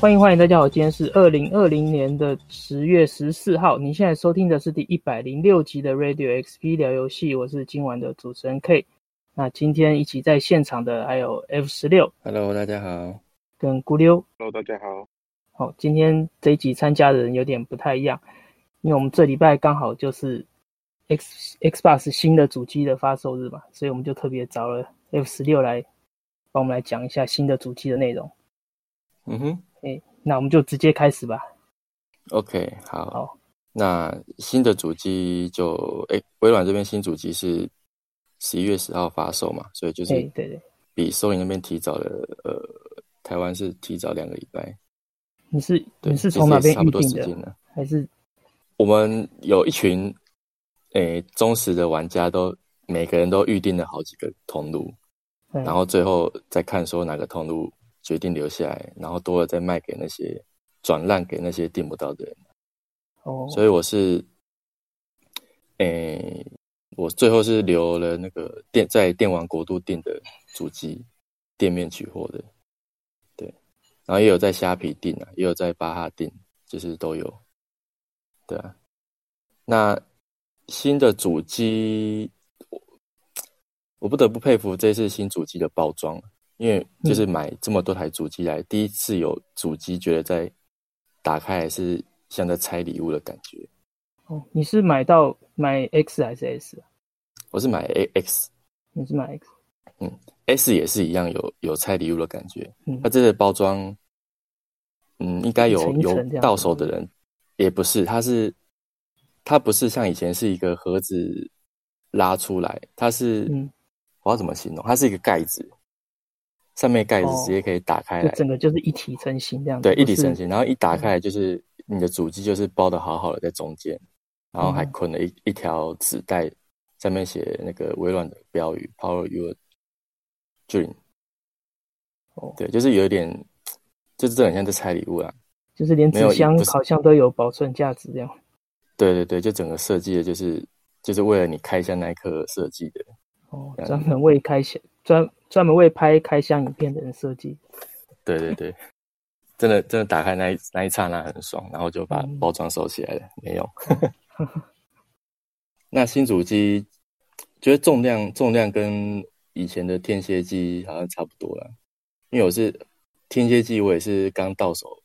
欢迎欢迎，大家好，今天是二零二零年的十月十四号。您现在收听的是第一百零六集的 Radio XP 聊游戏，我是今晚的主持人 K。那今天一起在现场的还有 F 十六，Hello，大家好，跟咕溜，Hello，大家好。好，今天这一集参加的人有点不太一样，因为我们这礼拜刚好就是 X Xbox 新的主机的发售日嘛，所以我们就特别找了 F 十六来帮我们来讲一下新的主机的内容。嗯哼。哎，那我们就直接开始吧。OK，好。好，那新的主机就哎，微软这边新主机是十一月十号发售嘛，所以就是对对，比索尼那边提早了，呃，台湾是提早两个礼拜。你是你是从哪边预定的？呢还是我们有一群诶忠实的玩家都，都每个人都预定了好几个通路，嗯，然后最后再看说哪个通路。决定留下来，然后多了再卖给那些转让给那些订不到的人。哦，所以我是，诶，我最后是留了那个电在电玩国度订的主机，店面取货的。对，然后也有在虾皮订啊，也有在巴哈订，就是都有。对啊，那新的主机，我我不得不佩服这次新主机的包装。因为就是买这么多台主机来，嗯、第一次有主机觉得在打开还是像在拆礼物的感觉。哦，你是买到买 X 还是 S？我是买 A X，。你是买 X？嗯，S 也是一样有有拆礼物的感觉。嗯，它这个包装，嗯，应该有有到手的人，也不是，它是它不是像以前是一个盒子拉出来，它是，嗯，我要怎么形容？它是一个盖子。上面盖子直接可以打开来，整个就是一体成型这样子。对，一体成型，然后一打开来就是你的主机就是包的好好的在中间，然后还捆了一一条纸带，上面写那个微软的标语 “Power Your Dream”。哦，对，就是有一点，就是这很像在拆礼物啊，就是连纸箱好像都有保存价值这样。对对对，就整个设计的就是就是为了你开箱那一刻设计的。哦，专门为开箱专。专门为拍开箱影片的人设计。对对对，真的真的打开那一那一刹那很爽，然后就把包装收起来了，嗯、没用。那新主机，觉得重量重量跟以前的天蝎机好像差不多了，因为我是天蝎机，我也是刚到手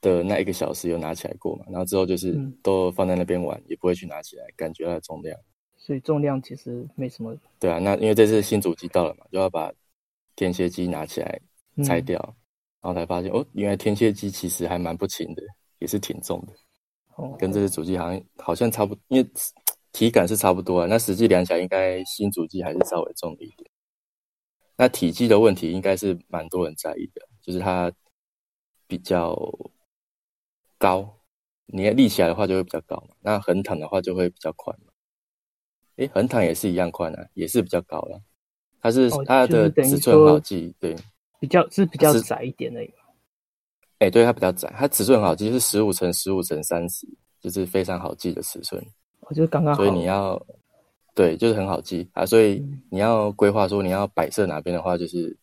的那一个小时有拿起来过嘛，然后之后就是都放在那边玩，也不会去拿起来，感觉它的重量。所以重量其实没什么。对啊，那因为这次新主机到了嘛，就要把天蝎机拿起来拆掉，嗯、然后才发现哦，原来天蝎机其实还蛮不轻的，也是挺重的。哦，跟这次主机好像好像差不，因为体感是差不多啊。那实际量起来，应该新主机还是稍微重一点。那体积的问题应该是蛮多人在意的，就是它比较高，你要立起来的话就会比较高嘛，那横躺的话就会比较宽嘛。诶，横躺也是一样宽啊，也是比较高了。它是、哦、它的尺寸很好记，对，比较是比较窄一点的。诶，对，它比较窄，它尺寸很好记，是十五乘十五乘三十，就是非常好记的尺寸。我觉得刚刚好。所以你要，对，就是很好记啊。所以你要规划说你要摆设哪边的话，就是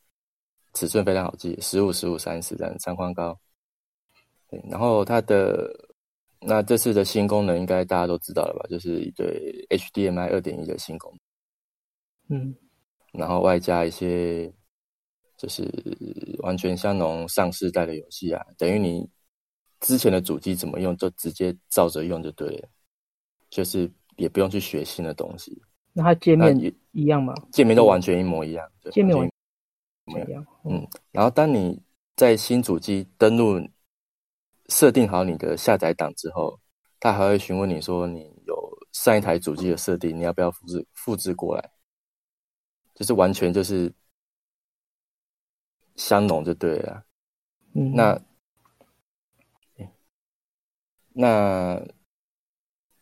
尺寸非常好记，十五、十五、三十这样，长宽高。对，然后它的。那这次的新功能应该大家都知道了吧？就是一对 HDMI 二点一的新功能，嗯，然后外加一些就是完全相容上世代的游戏啊，等于你之前的主机怎么用，就直接照着用就对了，就是也不用去学新的东西。那它界面一样吗？界面都完全一模一样，界面完全一样。嗯，然后当你在新主机登录。设定好你的下载档之后，他还会询问你说，你有上一台主机的设定，你要不要复制复制过来？就是完全就是相容就对了。嗯，那那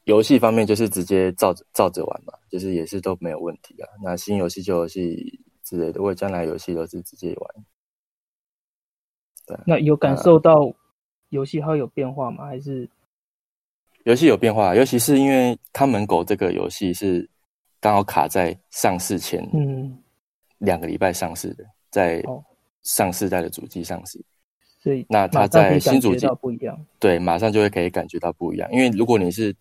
游戏方面就是直接照着照着玩嘛，就是也是都没有问题啊。那新游戏旧游戏之类的，为将来游戏都是直接玩。对，那有感受到。游戏还有变化吗？还是游戏有变化？尤其是因为《看门狗》这个游戏是刚好卡在上市前，嗯，两个礼拜上市的，在上世代的主机上市，所以那它在新主机不一样，对，马上就会可以感觉到不一样。因为如果你是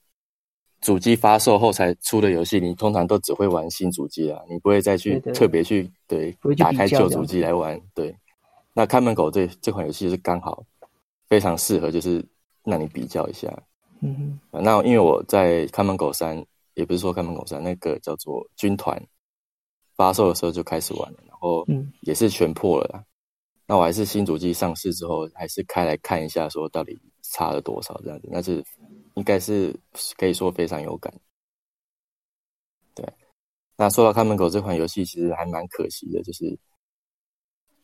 主机发售后才出的游戏，你通常都只会玩新主机啊，你不会再去特别去对，对打开旧主机来玩。对，那看门狗这这款游戏是刚好非常适合，就是让你比较一下。嗯哼，那因为我在看门狗三，也不是说看门狗三，那个叫做军团发售的时候就开始玩了，然后嗯，也是全破了啦。那我还是新主机上市之后，还是开来看一下，说到底差了多少这样子。那是应该是可以说非常有感。对，那说到看门狗这款游戏，其实还蛮可惜的，就是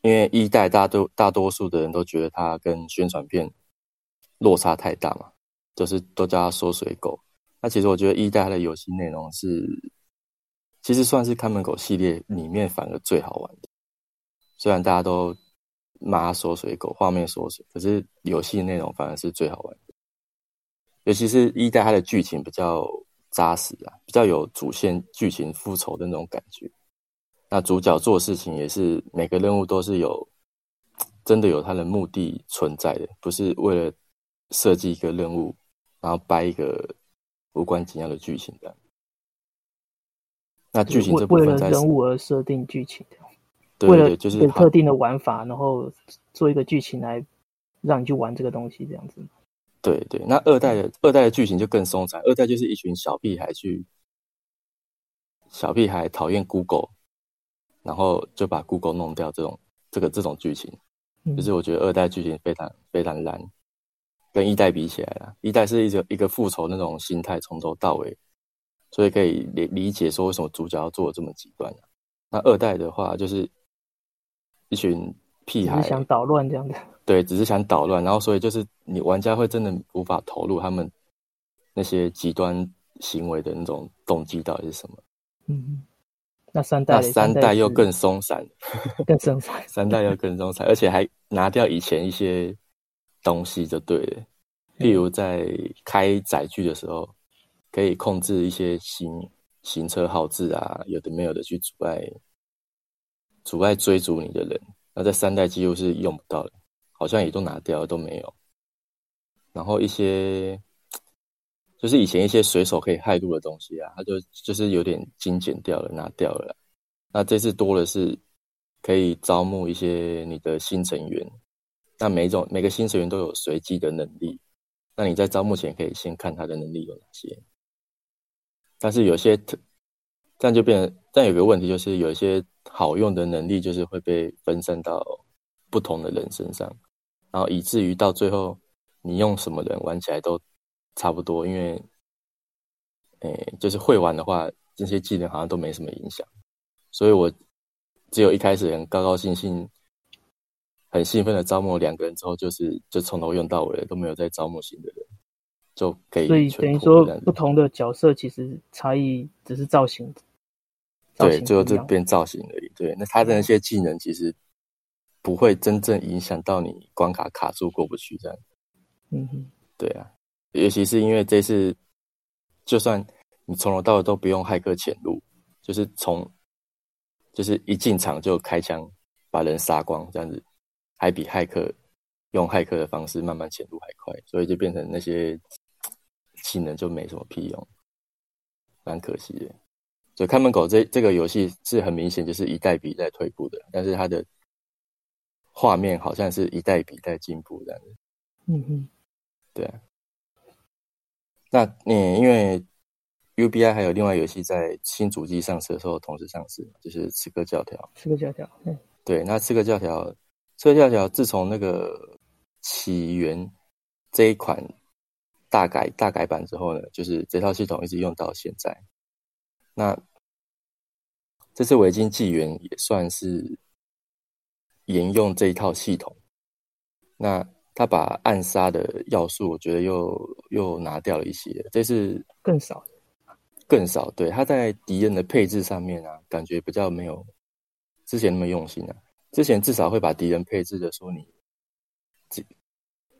因为一代大多大多数的人都觉得它跟宣传片落差太大嘛。就是都叫它缩水狗，那其实我觉得一代它的游戏内容是，其实算是看门狗系列里面反而最好玩的。虽然大家都骂它缩水狗，画面缩水，可是游戏内容反而是最好玩的。尤其是一代它的剧情比较扎实啊，比较有主线剧情复仇的那种感觉。那主角做事情也是每个任务都是有真的有它的目的存在的，不是为了设计一个任务。然后掰一个无关紧要的剧情的，那剧情这部分在为了人物而设定剧情的，对，对，对，就是特定的玩法，然后做一个剧情来让你去玩这个东西，这样子。对对，那二代的二代的剧情就更松散，二代就是一群小屁孩去，小屁孩讨厌 Google，然后就把 Google 弄掉，这种这个这种剧情，就是我觉得二代剧情非常非常烂。跟一代比起来了，一代是一个一个复仇那种心态，从头到尾，所以可以理理解说为什么主角要做的这么极端啊。那二代的话，就是一群屁孩想捣乱这样的，对，只是想捣乱，然后所以就是你玩家会真的无法投入他们那些极端行为的那种动机到底是什么？嗯，那三代，那三代又更松散，更松散，三代又更松散，而且还拿掉以前一些。东西就对了，例如在开载具的时候，可以控制一些行行车号志啊，有的没有的去阻碍阻碍追逐你的人。那在三代几乎是用不到的，好像也都拿掉了，都没有。然后一些就是以前一些随手可以害入的东西啊，它就就是有点精简掉了，拿掉了。那这次多的是可以招募一些你的新成员。那每种每个新成员都有随机的能力，那你在招募前可以先看他的能力有哪些。但是有些特，这样就变，但有个问题就是有一些好用的能力就是会被分散到不同的人身上，然后以至于到最后你用什么人玩起来都差不多，因为，诶，就是会玩的话，这些技能好像都没什么影响，所以我只有一开始很高高兴兴。很兴奋的招募两个人之后，就是就从头用到尾了，都没有再招募新的人，就可以。所以等于说，不同的角色其实差异只是造型。造型对，最后就变造型而已。对，那他的那些技能其实不会真正影响到你关卡卡住过不去这样。嗯哼，对啊，尤其是因为这次，就算你从头到尾都不用骇客潜入，就是从就是一进场就开枪把人杀光这样子。还比骇客用骇客的方式慢慢潜入还快，所以就变成那些技能就没什么屁用，蛮可惜的。所以看门狗这这个游戏是很明显就是一代比一代退步的，但是它的画面好像是一代比一代进步这样子。嗯哼，对啊。那你因为 UBI 还有另外游戏在新主机上市的时候同时上市，就是《刺客教条》。刺客教条，嗯，对，那《刺客教条》。刺客教条自从那个起源这一款大改大改版之后呢，就是这套系统一直用到现在。那这次维京纪元也算是沿用这一套系统。那他把暗杀的要素，我觉得又又拿掉了一些，这是更少，更少。对，他在敌人的配置上面啊，感觉比较没有之前那么用心啊。之前至少会把敌人配置的说你，只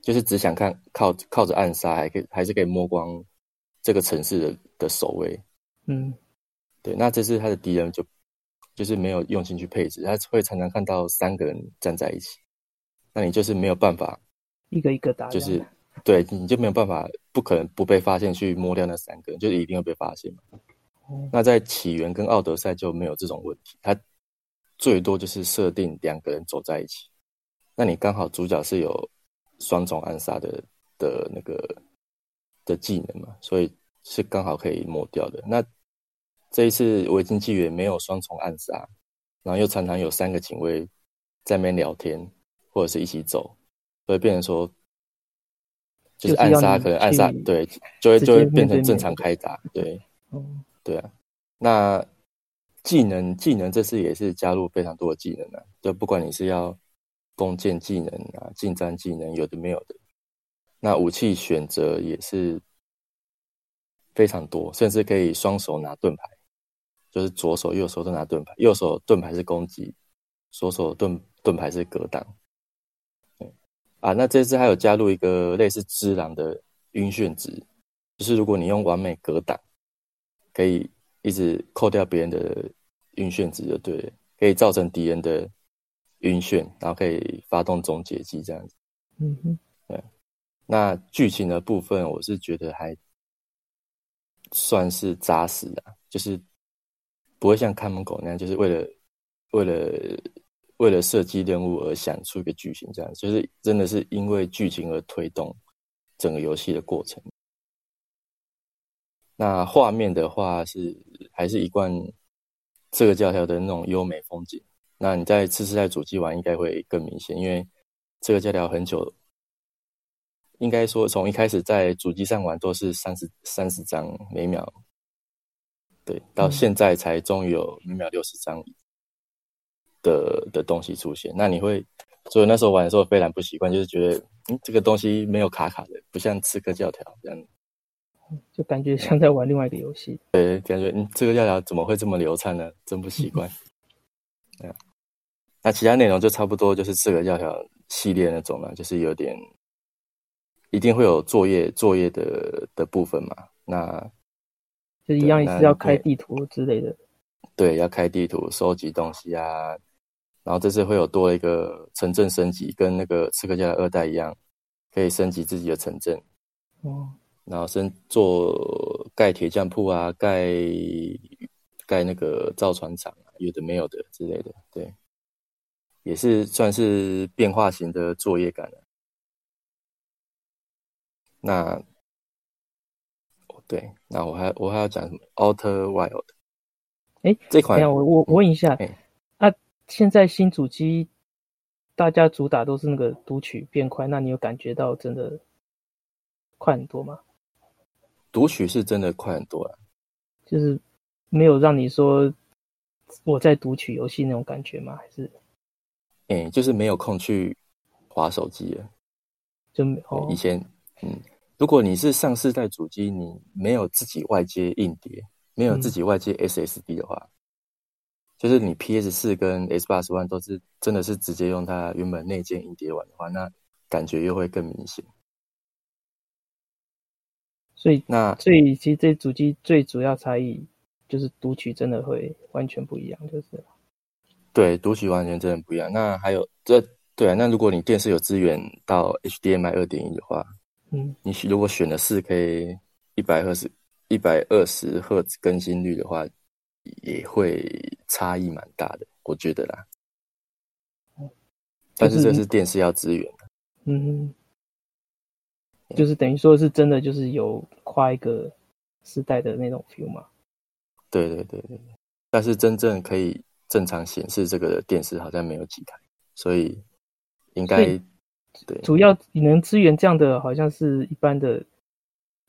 就是只想看靠靠着暗杀还可以还是可以摸光这个城市的的守卫，嗯，对。那这次他的敌人就就是没有用心去配置，他会常常看到三个人站在一起，那你就是没有办法一个一个打，就是对，你就没有办法，不可能不被发现去摸掉那三个，就一定会被发现嘛。哦、那在起源跟奥德赛就没有这种问题，它最多就是设定两个人走在一起，那你刚好主角是有双重暗杀的的那个的技能嘛，所以是刚好可以抹掉的。那这一次维京纪元没有双重暗杀，然后又常常有三个警卫在那边聊天或者是一起走，所以变成说就是暗杀可能暗杀对，就会就会变成正常开打对，对啊。那技能技能这次也是加入非常多的技能啊，就不管你是要弓箭技能啊、近战技能，有的没有的。那武器选择也是非常多，甚至可以双手拿盾牌，就是左手右手都拿盾牌，右手盾牌是攻击，左手盾盾牌是格挡。啊，那这次还有加入一个类似只狼的晕眩值，就是如果你用完美格挡，可以。一直扣掉别人的晕眩值就对了，可以造成敌人的晕眩，然后可以发动终结技这样子。嗯哼，对。那剧情的部分，我是觉得还算是扎实的，就是不会像看门狗那样，就是为了为了为了设计任务而想出一个剧情这样，就是真的是因为剧情而推动整个游戏的过程。那画面的话是还是一贯这个教条的那种优美风景。那你在次世代主机玩应该会更明显，因为这个教条很久，应该说从一开始在主机上玩都是三十三十张每秒，对，到现在才终于有每秒六十张的的东西出现。那你会，所以那时候玩的时候非常不习惯，就是觉得嗯这个东西没有卡卡的，不像刺客教条这样。就感觉像在玩另外一个游戏。对，感觉嗯，这个教条怎么会这么流畅呢？真不习惯。对啊，那其他内容就差不多，就是刺客教条系列那种了，就是有点一定会有作业作业的的部分嘛。那就一样也是要开地图之类的。对，要开地图，收集东西啊。然后这次会有多一个城镇升级，跟那个刺客教的二代一样，可以升级自己的城镇。哦。然后升做盖铁匠铺啊，盖盖那个造船厂啊，有的没有的之类的，对，也是算是变化型的作业感了。那，对，那我还我还要讲什么？Outer Wild，哎，这款我我我问一下，现在新主机大家主打都是那个读取变快，那你有感觉到真的快很多吗？读取是真的快很多啊，就是没有让你说我在读取游戏那种感觉吗？还是，嗯，就是没有空去划手机了。就以前，嗯，如果你是上世代主机，你没有自己外接硬碟，没有自己外接 SSD 的话，嗯、就是你 PS 四跟 Xbox One 都是真的是直接用它原本内建硬碟玩的话，那感觉又会更明显。所以那所以其实这主机最主要差异就是读取真的会完全不一样，就是对读取完全真的不一样。那还有这对啊，那如果你电视有资源到 HDMI 二点一的话，嗯，你如果选了四 K 一百赫兹一百二十赫兹更新率的话，也会差异蛮大的，我觉得啦。但是这是电视要支援的，嗯。就是等于说是真的，就是有跨一个时代的那种 feel 嘛。对对对对，但是真正可以正常显示这个的电视好像没有几台，所以应该对。主要你能支援这样的，好像是一般的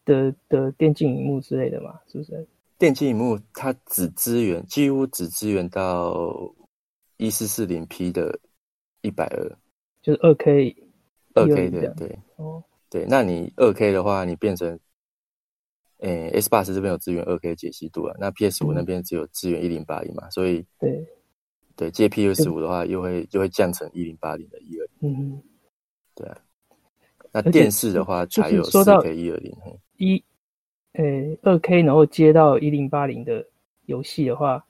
的的电竞荧幕之类的嘛，是不是？电竞荧幕它只支援，几乎只支援到一四四零 P 的一百二，就是二 K，二 K 的对哦。对，那你二 K 的话，你变成，诶，Xbox 这边有支援二 K 解析度啊，那 PS 五那边只有支援一零八零嘛，所以对，对，借 PS 五的话，又会又会降成一零八零的一二零，嗯，对啊，那电视的话才有四 K 一二零，一，诶，二 K 然后接到一零八零的游戏的话，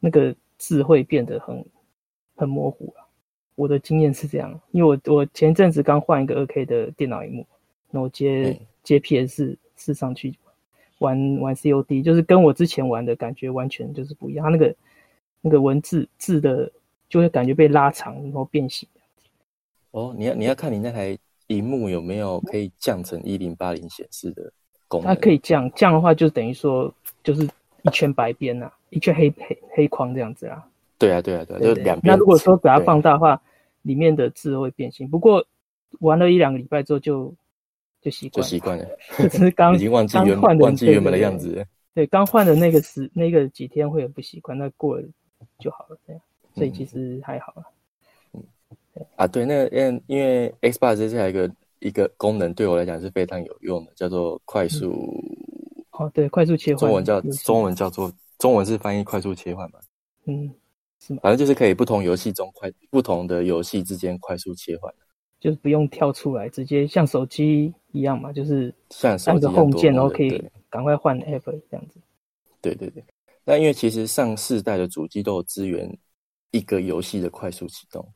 那个字会变得很很模糊啊，我的经验是这样，因为我我前阵子刚换一个二 K 的电脑荧幕，然后接、嗯、接 PS 四上去玩玩 COD，就是跟我之前玩的感觉完全就是不一样。它那个那个文字字的就会感觉被拉长，然后变形。哦，你要你要看你那台荧幕有没有可以降成一零八零显示的功能。它可以降降的话，就等于说就是一圈白边呐、啊，一圈黑黑黑框这样子啊。对啊，对啊，对啊，就两边。那如果说把它放大的话，里面的字会变形。不过玩了一两个礼拜之后就，就就习惯，就习惯了。只是刚 已经忘记原本忘记原本的样子。对，刚换的那个时那个几天会很不习惯，那过了就好了。这样，所以其实还好了。嗯，啊，对，那个因为因为 Xbox 这是还有一个一个功能，对我来讲是非常有用的，叫做快速。嗯、哦，对，快速切换。中文叫中文叫做中文是翻译快速切换嘛？嗯。是吗反正就是可以不同游戏中快不同的游戏之间快速切换，就是不用跳出来，直接像手机一样嘛，就是像手机按个 Home 键，然后可以赶快换 App 这样子。对对对，那因为其实上世代的主机都有支援一个游戏的快速启动，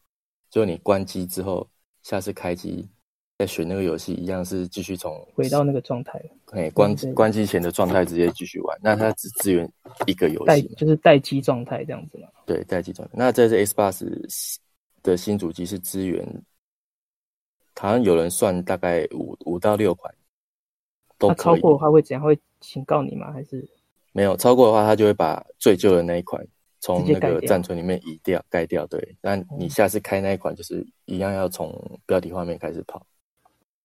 就你关机之后，下次开机。在选那个游戏一样是继续从回到那个状态，哎，关关机前的状态直接继续玩。那它只支援一个游戏，就是待机状态这样子嘛。对，待机状态。那这是 Xbox 的新主机是支援，好像有人算大概五五到六款都可以。超过的话会怎样？会警告你吗？还是没有超过的话，他就会把最旧的那一款从那个暂存里面移掉、盖掉。对，但你下次开那一款，就是一样要从标题画面开始跑。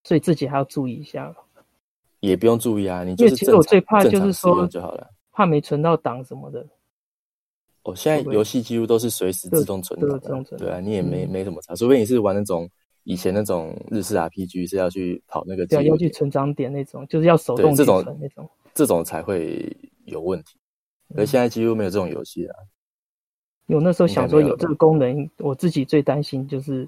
所以自己还要注意一下，也不用注意啊。你就是其实我最怕就是说就好了，怕没存到档什么的。哦，现在游戏几乎都是随时自动存档，对啊，你也没没什么差，除非你是玩那种以前那种日式 RPG 是要去跑那个，对，要去存档点那种，就是要手动这种那种，这种才会有问题。而现在几乎没有这种游戏啊。有那时候想说有这个功能，我自己最担心就是。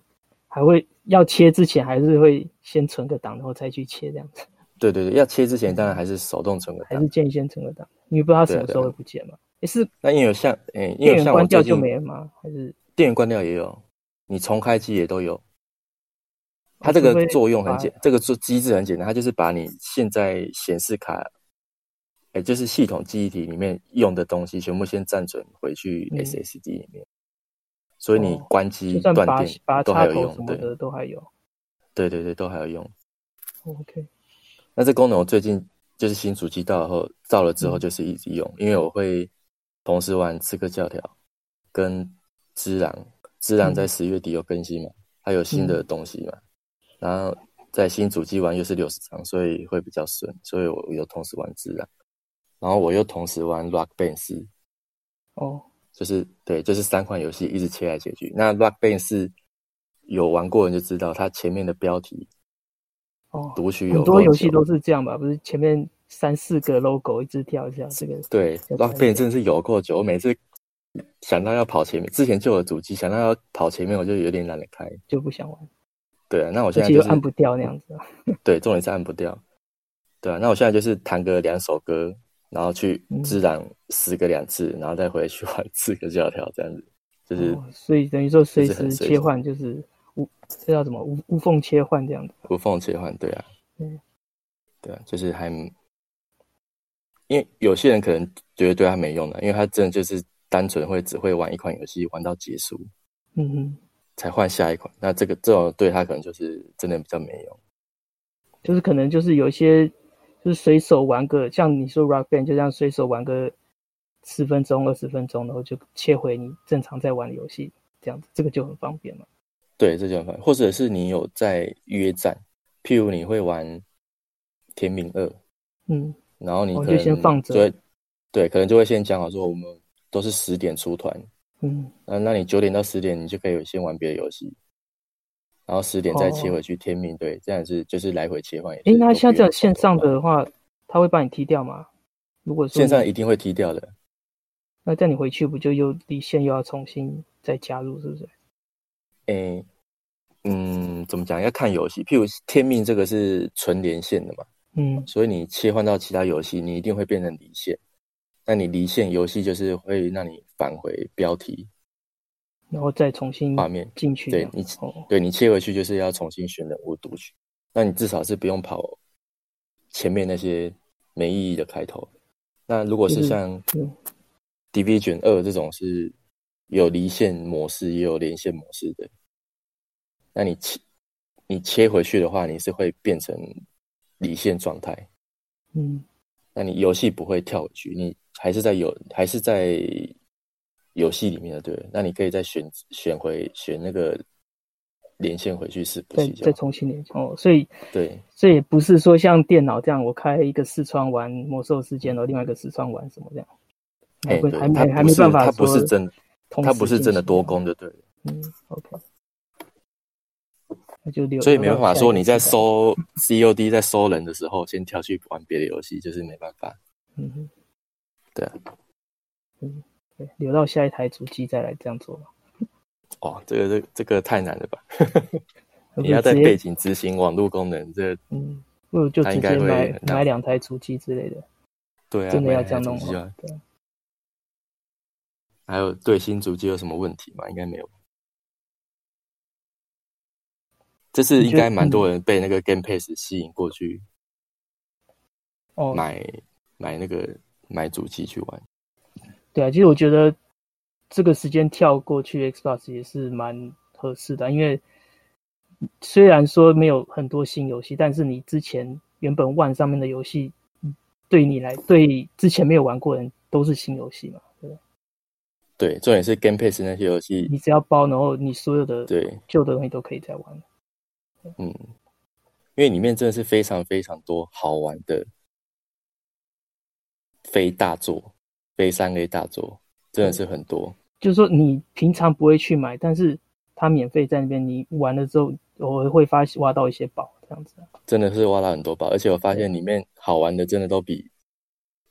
还会要切之前，还是会先存个档，然后再去切这样子。对对对，要切之前当然还是手动存个档，还是建议先存个档，因为不知道什么时候会不见嘛。也是，那因为有像诶，电源关掉就没了吗？还是电源关掉也有，你重开机也都有。它这个作用很简，这个做机制很简单，它就是把你现在显示卡，哎，就是系统记忆体里面用的东西，全部先暂存回去 SSD 里面。所以你关机断电都还有用，对，都还有，对对对，都还有用。OK，那这功能我最近就是新主机到后造了之后就是一直用，因为我会同时玩《刺客教条》跟《之狼》，《之狼》在十月底有更新嘛，还有新的东西嘛。然后在新主机玩又是六十张，所以会比较顺，所以我有同时玩《之狼》，然后我又同时玩《Rock Band 四》。哦。就是对，就是三款游戏一直切来切去。那 Rock Band 是有玩过人就知道，它前面的标题哦，读取有很多游戏都是这样吧？不是前面三四个 logo 一直跳一下，这个对 Rock Band 真的是有够久。我每次想到要跑前面，之前就有主机想到要跑前面，我就有点懒得开，就不想玩。对啊，那我现在就是按不掉那样子。对，重点是按不掉。对啊，那我现在就是弹个两首歌。然后去自然死个两次，嗯、然后再回去玩四个教条，这样子就是、哦，所以等于说随时切换就是无这叫什么？无无缝切换这样子，无缝切换，对啊，嗯，对啊，就是还因为有些人可能觉得对他没用的，因为他真的就是单纯会只会玩一款游戏玩到结束，嗯哼，才换下一款，那这个这种对他可能就是真的比较没用，就是可能就是有一些。就是随手玩个，像你说 Rock Band，就这样随手玩个十分钟、二十分钟，然后就切回你正常在玩的游戏，这样子，这个就很方便嘛。对，这就很方便。或者是你有在约战，譬如你会玩《天命二》，嗯，然后你可能就先放着，对，对，可能就会先讲好说，我们都是十点出团，嗯，那那你九点到十点，你就可以先玩别的游戏。然后十点再切回去天命，对，这样是就是来回切换。诶，那像这样线上的话，他会帮你踢掉吗？如果说线上一定会踢掉的。那这样你回去不就又离线又要重新再加入，是不是？诶，嗯，怎么讲？要看游戏。譬如天命这个是纯连线的嘛，嗯，所以你切换到其他游戏，你一定会变成离线。那你离线游戏就是会让你返回标题。然后再重新画面进去。对你，哦、对你切回去就是要重新选人物读取，那你至少是不用跑前面那些没意义的开头。那如果是像 Division 二这种是有离线模式也有连线模式的，那你切你切回去的话，你是会变成离线状态。嗯，那你游戏不会跳回去，你还是在游还是在游戏里面的，对。那你可以再选选回选那个连线回去是不是？再重新连线哦。所以对，所以不是说像电脑这样，我开一个视窗玩魔兽世界，然后另外一个视窗玩什么这样。哎，对，还没还没办法，它不是真，它不是真的多工的，对。嗯，OK。那就所以没办法说你在搜 COD 在搜人的时候，先跳去玩别的游戏，就是没办法。嗯哼，对啊，嗯，对，留到下一台主机再来这样做。哦，这个这这个太难了吧？你要在背景执行网络功能，这嗯，不如就直接买买两台主机之类的。对啊，真的要这样弄吗？对。还有对新主机有什么问题吗？应该没有。这次应该蛮多人被那个 Game Pass 吸引过去，哦，买买那个买主机去玩。对啊，其实我觉得这个时间跳过去 Xbox 也是蛮合适的，因为虽然说没有很多新游戏，但是你之前原本 One 上面的游戏，对你来对之前没有玩过的人都是新游戏嘛。对，重点是 Game Pass 那些游戏，你只要包，然后你所有的对旧的东西都可以再玩。嗯，因为里面真的是非常非常多好玩的非大作、非三 A 大作，真的是很多。就是说，你平常不会去买，但是它免费在那边，你玩了之后，偶尔会发挖到一些宝，这样子。真的是挖到很多宝，而且我发现里面好玩的真的都比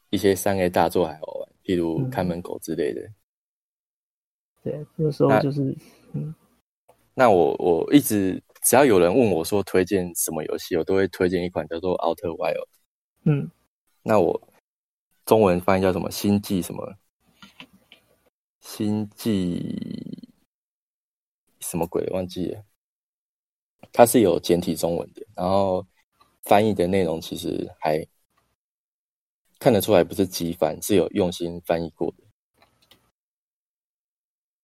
一些三 A 大作还好玩，譬如看门狗之类的。嗯对，有时候就是，那嗯，那我我一直只要有人问我说推荐什么游戏，我都会推荐一款叫做《Outer Wild》。嗯，那我中文翻译叫什么？星际什么？星际什么鬼？忘记了。它是有简体中文的，然后翻译的内容其实还看得出来不是机翻，是有用心翻译过的。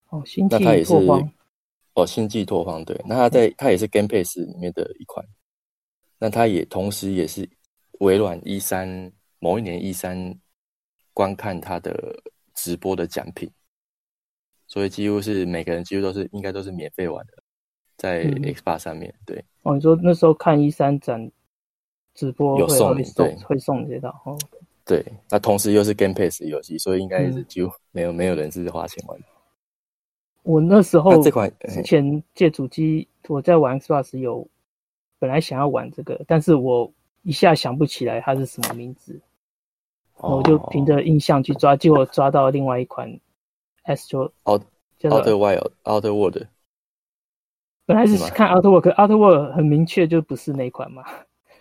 哦，星际拓荒。哦，星际拓荒，对，那它在它也是 Game Pass 里面的一款，那它也同时也是微软一三某一年 E3 观看他的直播的奖品，所以几乎是每个人几乎都是应该都是免费玩的，在 Xbox 上面，对、嗯。哦，你说那时候看一三展直播有送你，对，会送这套哦。对，那同时又是 Game Pass 游戏，所以应该是几乎没有、嗯、没有人是花钱玩的。我那时候这款之前借主机，我在玩 Xbox 有本来想要玩这个，但是我一下想不起来它是什么名字，我就凭着印象去抓，结果抓到另外一款 Astro Out Outer Wild Outer World，本来是看 Outer World，Outer World 很明确就不是那款嘛，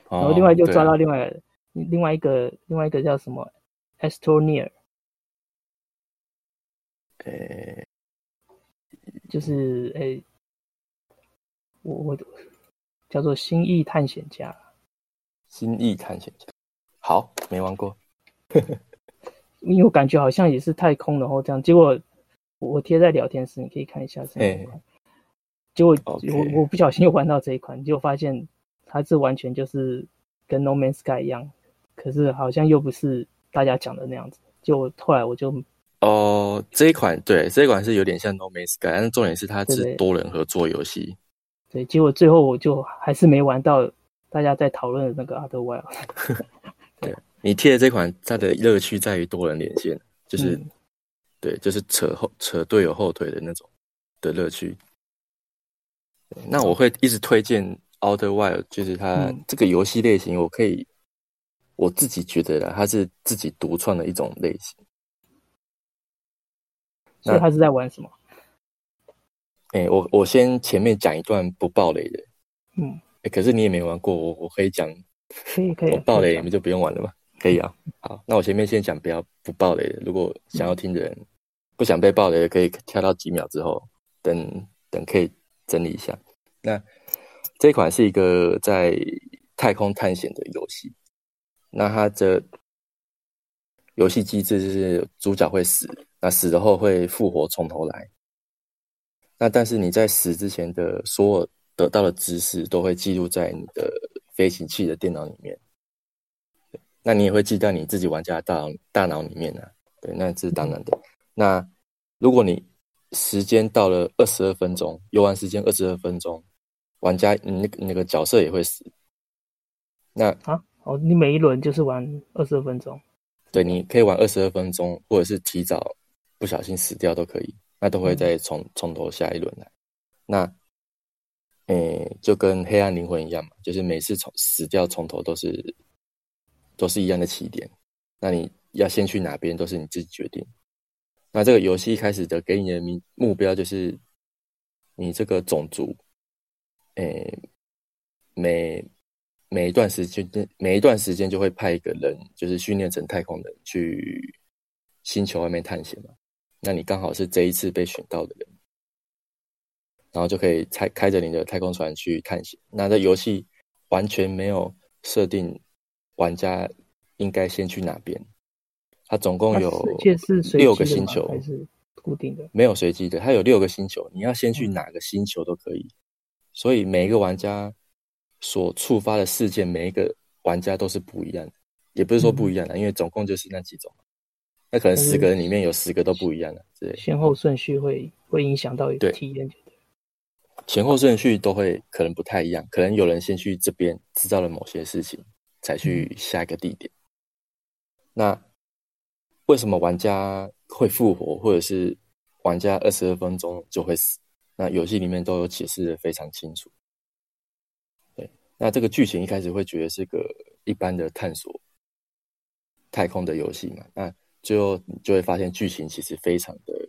然后另外就抓到另外另外一个另外一个叫什么？Astro Near 诶。就是诶、欸，我我叫做《星际探险家》。星际探险家，好，没玩过。因为我感觉好像也是太空，然后这样。结果我贴在聊天室，你可以看一下这一款。欸、结果.我我不小心又玩到这一款，结果发现它是完全就是跟《No Man's Sky》一样，可是好像又不是大家讲的那样子。就后来我就。哦，这一款对，这一款是有点像 No Man's Sky，但是重点是它是多人合作游戏。对，结果最后我就还是没玩到大家在讨论的那个 Other Wild。对，你贴的这款，它的乐趣在于多人连线，就是、嗯、对，就是扯后扯队友后腿的那种的乐趣。那我会一直推荐 Outer Wild，就是它这个游戏类型，我可以、嗯、我自己觉得啦，它是自己独创的一种类型。所以他是在玩什么？哎、欸，我我先前面讲一段不暴雷的，嗯，哎、欸，可是你也没玩过，我我可以讲，可以可以，我暴雷你们就不用玩了嘛，可以啊。好，那我前面先讲不要不爆雷的，如果想要听的人、不想被爆雷的，可以跳到几秒之后等等可以整理一下。那这款是一个在太空探险的游戏。那它的游戏机制就是主角会死，那死了后会复活，从头来。那但是你在死之前的所有得到的知识都会记录在你的飞行器的电脑里面。那你也会记在你自己玩家的大脑大脑里面呢、啊？对，那这是当然的。那如果你时间到了二十二分钟，游玩时间二十二分钟，玩家那个那个角色也会死。那啊，哦，你每一轮就是玩二十二分钟？对，你可以玩二十二分钟，或者是提早不小心死掉都可以，那都会再从从头下一轮来。那，诶、欸，就跟黑暗灵魂一样嘛，就是每次从死掉从头都是。都是一样的起点，那你要先去哪边都是你自己决定。那这个游戏一开始的给你的目目标就是，你这个种族，诶、每每一段时间，每一段时间就会派一个人，就是训练成太空人去星球外面探险嘛。那你刚好是这一次被选到的人，然后就可以开开着你的太空船去探险。那这游戏完全没有设定。玩家应该先去哪边？它总共有六个星球，还是固定的？没有随机的，它有六个星球，你要先去哪个星球都可以。所以每一个玩家所触发的事件，每一个玩家都是不一样的，也不是说不一样的，因为总共就是那几种。那可能十个人里面有十个都不一样的，对。先后顺序会会影响到一个体验，前后顺序都会可能不太一样，可能有人先去这边知道了某些事情。才去下一个地点。那为什么玩家会复活，或者是玩家二十二分钟就会死？那游戏里面都有解释的非常清楚。对，那这个剧情一开始会觉得是个一般的探索太空的游戏嘛？那最后你就会发现剧情其实非常的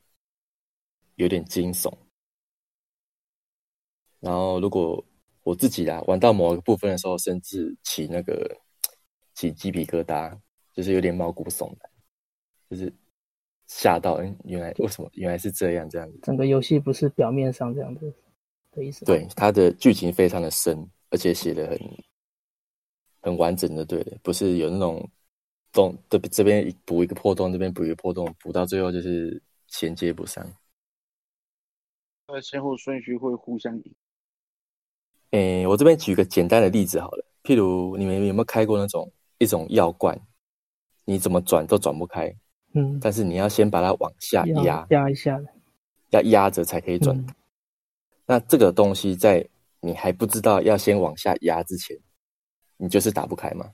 有点惊悚。然后如果我自己啊，玩到某一个部分的时候，甚至起那个起鸡皮疙瘩，就是有点毛骨悚然，就是吓到，嗯，原来为什么原来是这样这样子？整个游戏不是表面上这样的的意思。对，它的剧情非常的深，而且写的很很完整的，对的，不是有那种洞，这这边补一个破洞，这边补一个破洞，补到最后就是衔接不上。它的先后顺序会互相影。诶、欸，我这边举个简单的例子好了，譬如你们有没有开过那种一种药罐，你怎么转都转不开，嗯，但是你要先把它往下压，压一下，要压着才可以转。嗯、那这个东西在你还不知道要先往下压之前，你就是打不开嘛。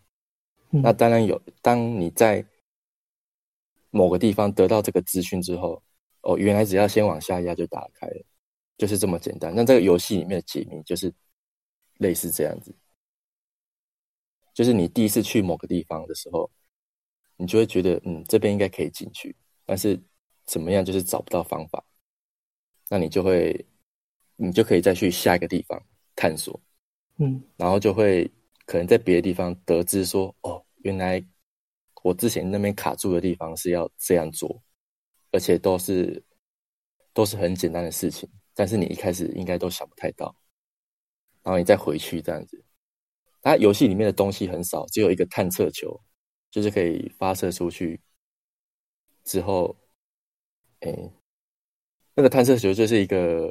嗯、那当然有，当你在某个地方得到这个资讯之后，哦，原来只要先往下压就打开了，就是这么简单。那这个游戏里面的解谜就是。类似这样子，就是你第一次去某个地方的时候，你就会觉得，嗯，这边应该可以进去，但是怎么样就是找不到方法，那你就会，你就可以再去下一个地方探索，嗯，然后就会可能在别的地方得知说，哦，原来我之前那边卡住的地方是要这样做，而且都是都是很简单的事情，但是你一开始应该都想不太到。然后你再回去这样子，它游戏里面的东西很少，只有一个探测球，就是可以发射出去之后，哎，那个探测球就是一个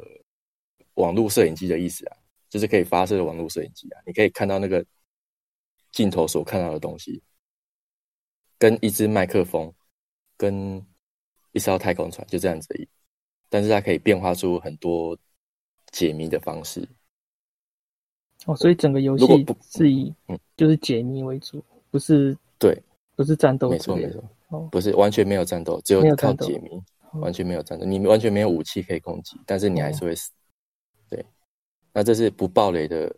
网络摄影机的意思啊，就是可以发射的网络摄影机啊，你可以看到那个镜头所看到的东西，跟一支麦克风，跟一艘太空船就这样子而已，但是它可以变化出很多解谜的方式。哦，所以整个游戏是以嗯，就是解谜为主，不是对，不是战斗，没错没错，哦，不是完全没有战斗，只有靠解谜，完全没有战斗，你完全没有武器可以攻击，但是你还是会死。对，那这是不暴雷的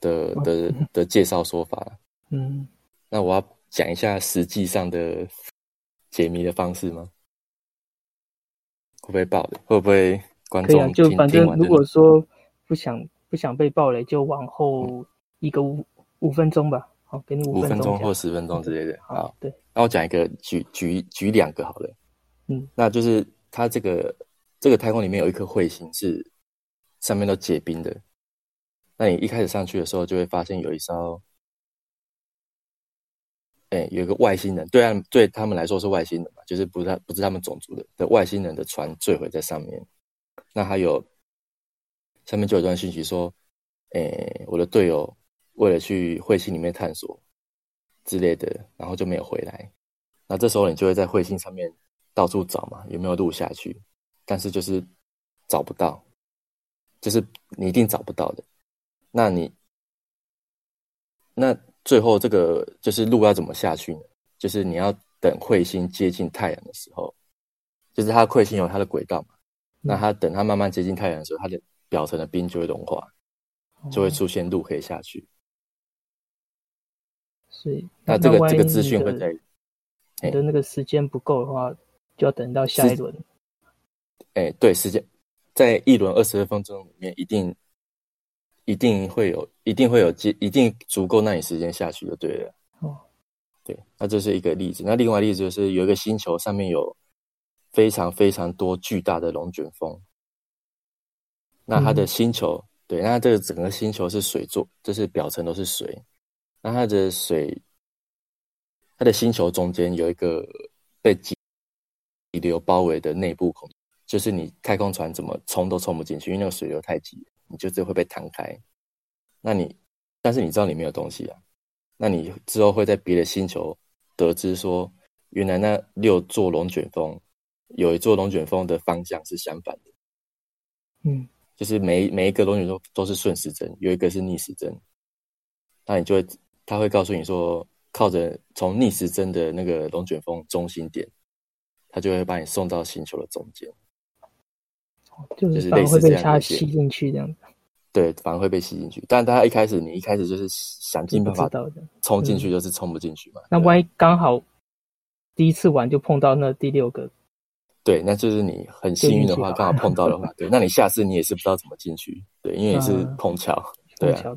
的的的介绍说法。嗯，那我要讲一下实际上的解谜的方式吗？会不会爆雷？会不会观众就反正如果说不想。不想被暴雷，就往后一个五五分钟吧。好，给你五分钟或十分钟之类的。好，好，对。那我讲一个，举举举两个好了。嗯，那就是它这个这个太空里面有一颗彗星是上面都结冰的。那你一开始上去的时候，就会发现有一艘，哎、欸，有一个外星人，对岸对他们来说是外星人嘛，就是不是他不是他们种族的的外星人的船坠毁在上面。那还有下面就有一段信息说，诶、我的队友为了去彗星里面探索之类的，然后就没有回来。那这时候你就会在彗星上面到处找嘛，有没有路下去？但是就是找不到，就是你一定找不到的。那你那最后这个就是路要怎么下去呢？就是你要等彗星接近太阳的时候，就是它彗星有它的轨道嘛。那它等它慢慢接近太阳的时候，它的表层的冰就会融化，就会出现路可以下去。所以那这个这个资讯会在。你的那个时间不够的话，就要等到下一轮。哎，对，时间在一轮二十二分钟里面，一定一定会有，一定会有，一定足够让你时间下去就对了。哦，对，那这是一个例子。那另外例子就是有一个星球上面有非常非常多巨大的龙卷风。那它的星球，嗯、对，那这个整个星球是水做，就是表层都是水。那它的水。它的星球中间有一个被激流包围的内部孔，就是你太空船怎么冲都冲不进去，因为那个水流太急，你就是会被弹开。那你，但是你知道里面有东西啊，那你之后会在别的星球得知说，原来那六座龙卷风有一座龙卷风的方向是相反的，嗯，就是每每一个东西都都是顺时针，有一个是逆时针，那你就会他会告诉你说。靠着从逆时针的那个龙卷风中心点，他就会把你送到星球的中间，就是类似这样吸进去这样子。对，反而会被吸进去。但大家一开始，你一开始就是想尽办法冲进去，就是冲不进去嘛。那万一刚好第一次玩就碰到那第六个，对，那就是你很幸运的话，刚好碰到的话，对，那你下次你也是不知道怎么进去，对，因为也是碰巧，对啊。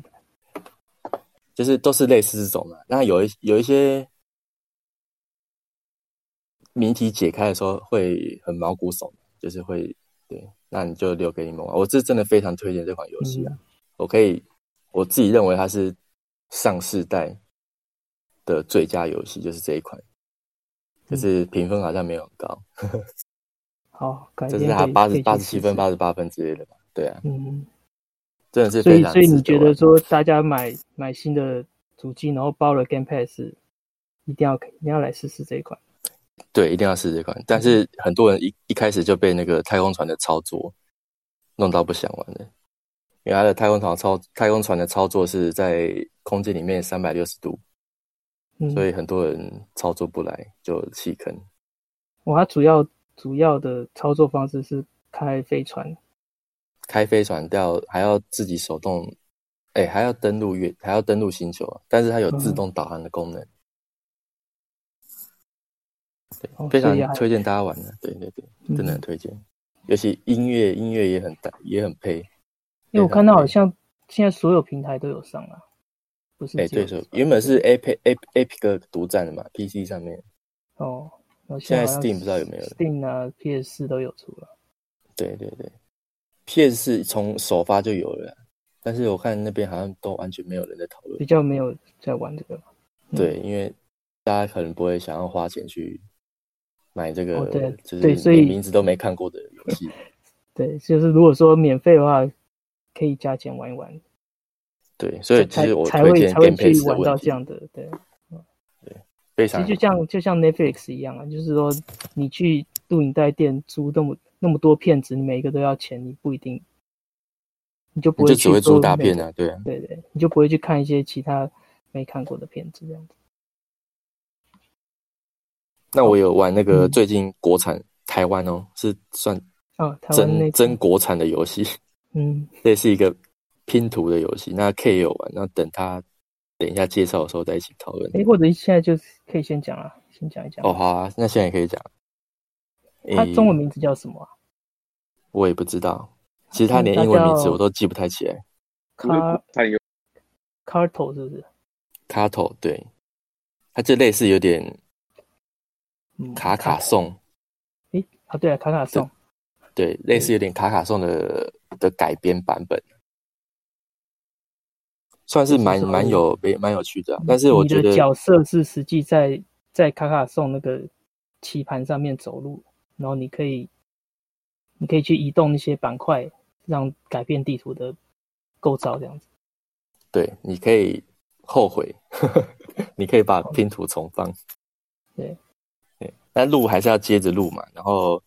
就是都是类似这种的，那有一有一些谜题解开的时候会很毛骨悚，就是会对，那你就留给你们玩。我是真的非常推荐这款游戏啊！嗯、我可以我自己认为它是上世代的最佳游戏，就是这一款，就是评分好像没有很高。好，这是它八十八十七分、八十八分之类的吧？对啊，嗯。真的是非常，所以所以你觉得说，大家买买新的主机，然后包了 Game Pass，一定要一定要来试试这一款。对，一定要试这款。但是很多人一一开始就被那个太空船的操作弄到不想玩了，因为它的太空船操太空船的操作是在空间里面三百六十度，嗯，所以很多人操作不来就弃坑。我它主要主要的操作方式是开飞船。开飞船掉还要自己手动，哎、欸，还要登陆月，还要登陆星球啊，但是它有自动导航的功能，嗯、对，非常推荐大家玩的，对对对，真的很推荐，嗯、尤其音乐音乐也很大，也很配，因为我看到好像现在所有平台都有上了，不是？哎、欸，对，说原本是 Epic Epic 独占的嘛，PC 上面，哦，现在 Steam 不知道有没有，Steam 啊，PS 四都有出了，对对对。PS 四从首发就有了，但是我看那边好像都完全没有人在讨论，比较没有在玩这个。嗯、对，因为大家可能不会想要花钱去买这个，哦、对，就是所以名字都没看过的游戏。对，就是如果说免费的话，可以加钱玩一玩。对，所以其实我才会才会去玩到这样的，对，非常。其实就像就像 Netflix 一样啊，就是说你去录影带店租那么。那么多片子，你每一个都要钱，你不一定，你就不会去，只会租大片啊，对啊，对对，你就不会去看一些其他没看过的片子这样子。那我有玩那个最近国产、嗯、台湾哦，是算哦，真真国产的游戏，嗯，这是一个拼图的游戏。那 K 也有玩，那等他等一下介绍的时候再一起讨论。哎，或者现在就是可以先讲啊，先讲一讲。哦，好啊，那现在也可以讲。它中文名字叫什么啊？我也不知道。其实它连英文名字我都记不太起来。卡卡头是不是？卡头对，它就类似有点卡卡颂。诶啊，对啊，卡卡颂。对，类似有点卡卡颂的的改编版本，算是蛮蛮有蛮有趣的、啊。但是我觉得角色是实际在在卡卡颂那个棋盘上面走路，然后你可以你可以去移动那些板块，让改变地图的构造这样子。对，你可以后悔，你可以把拼图重放。对，对，但路还是要接着路嘛。然后，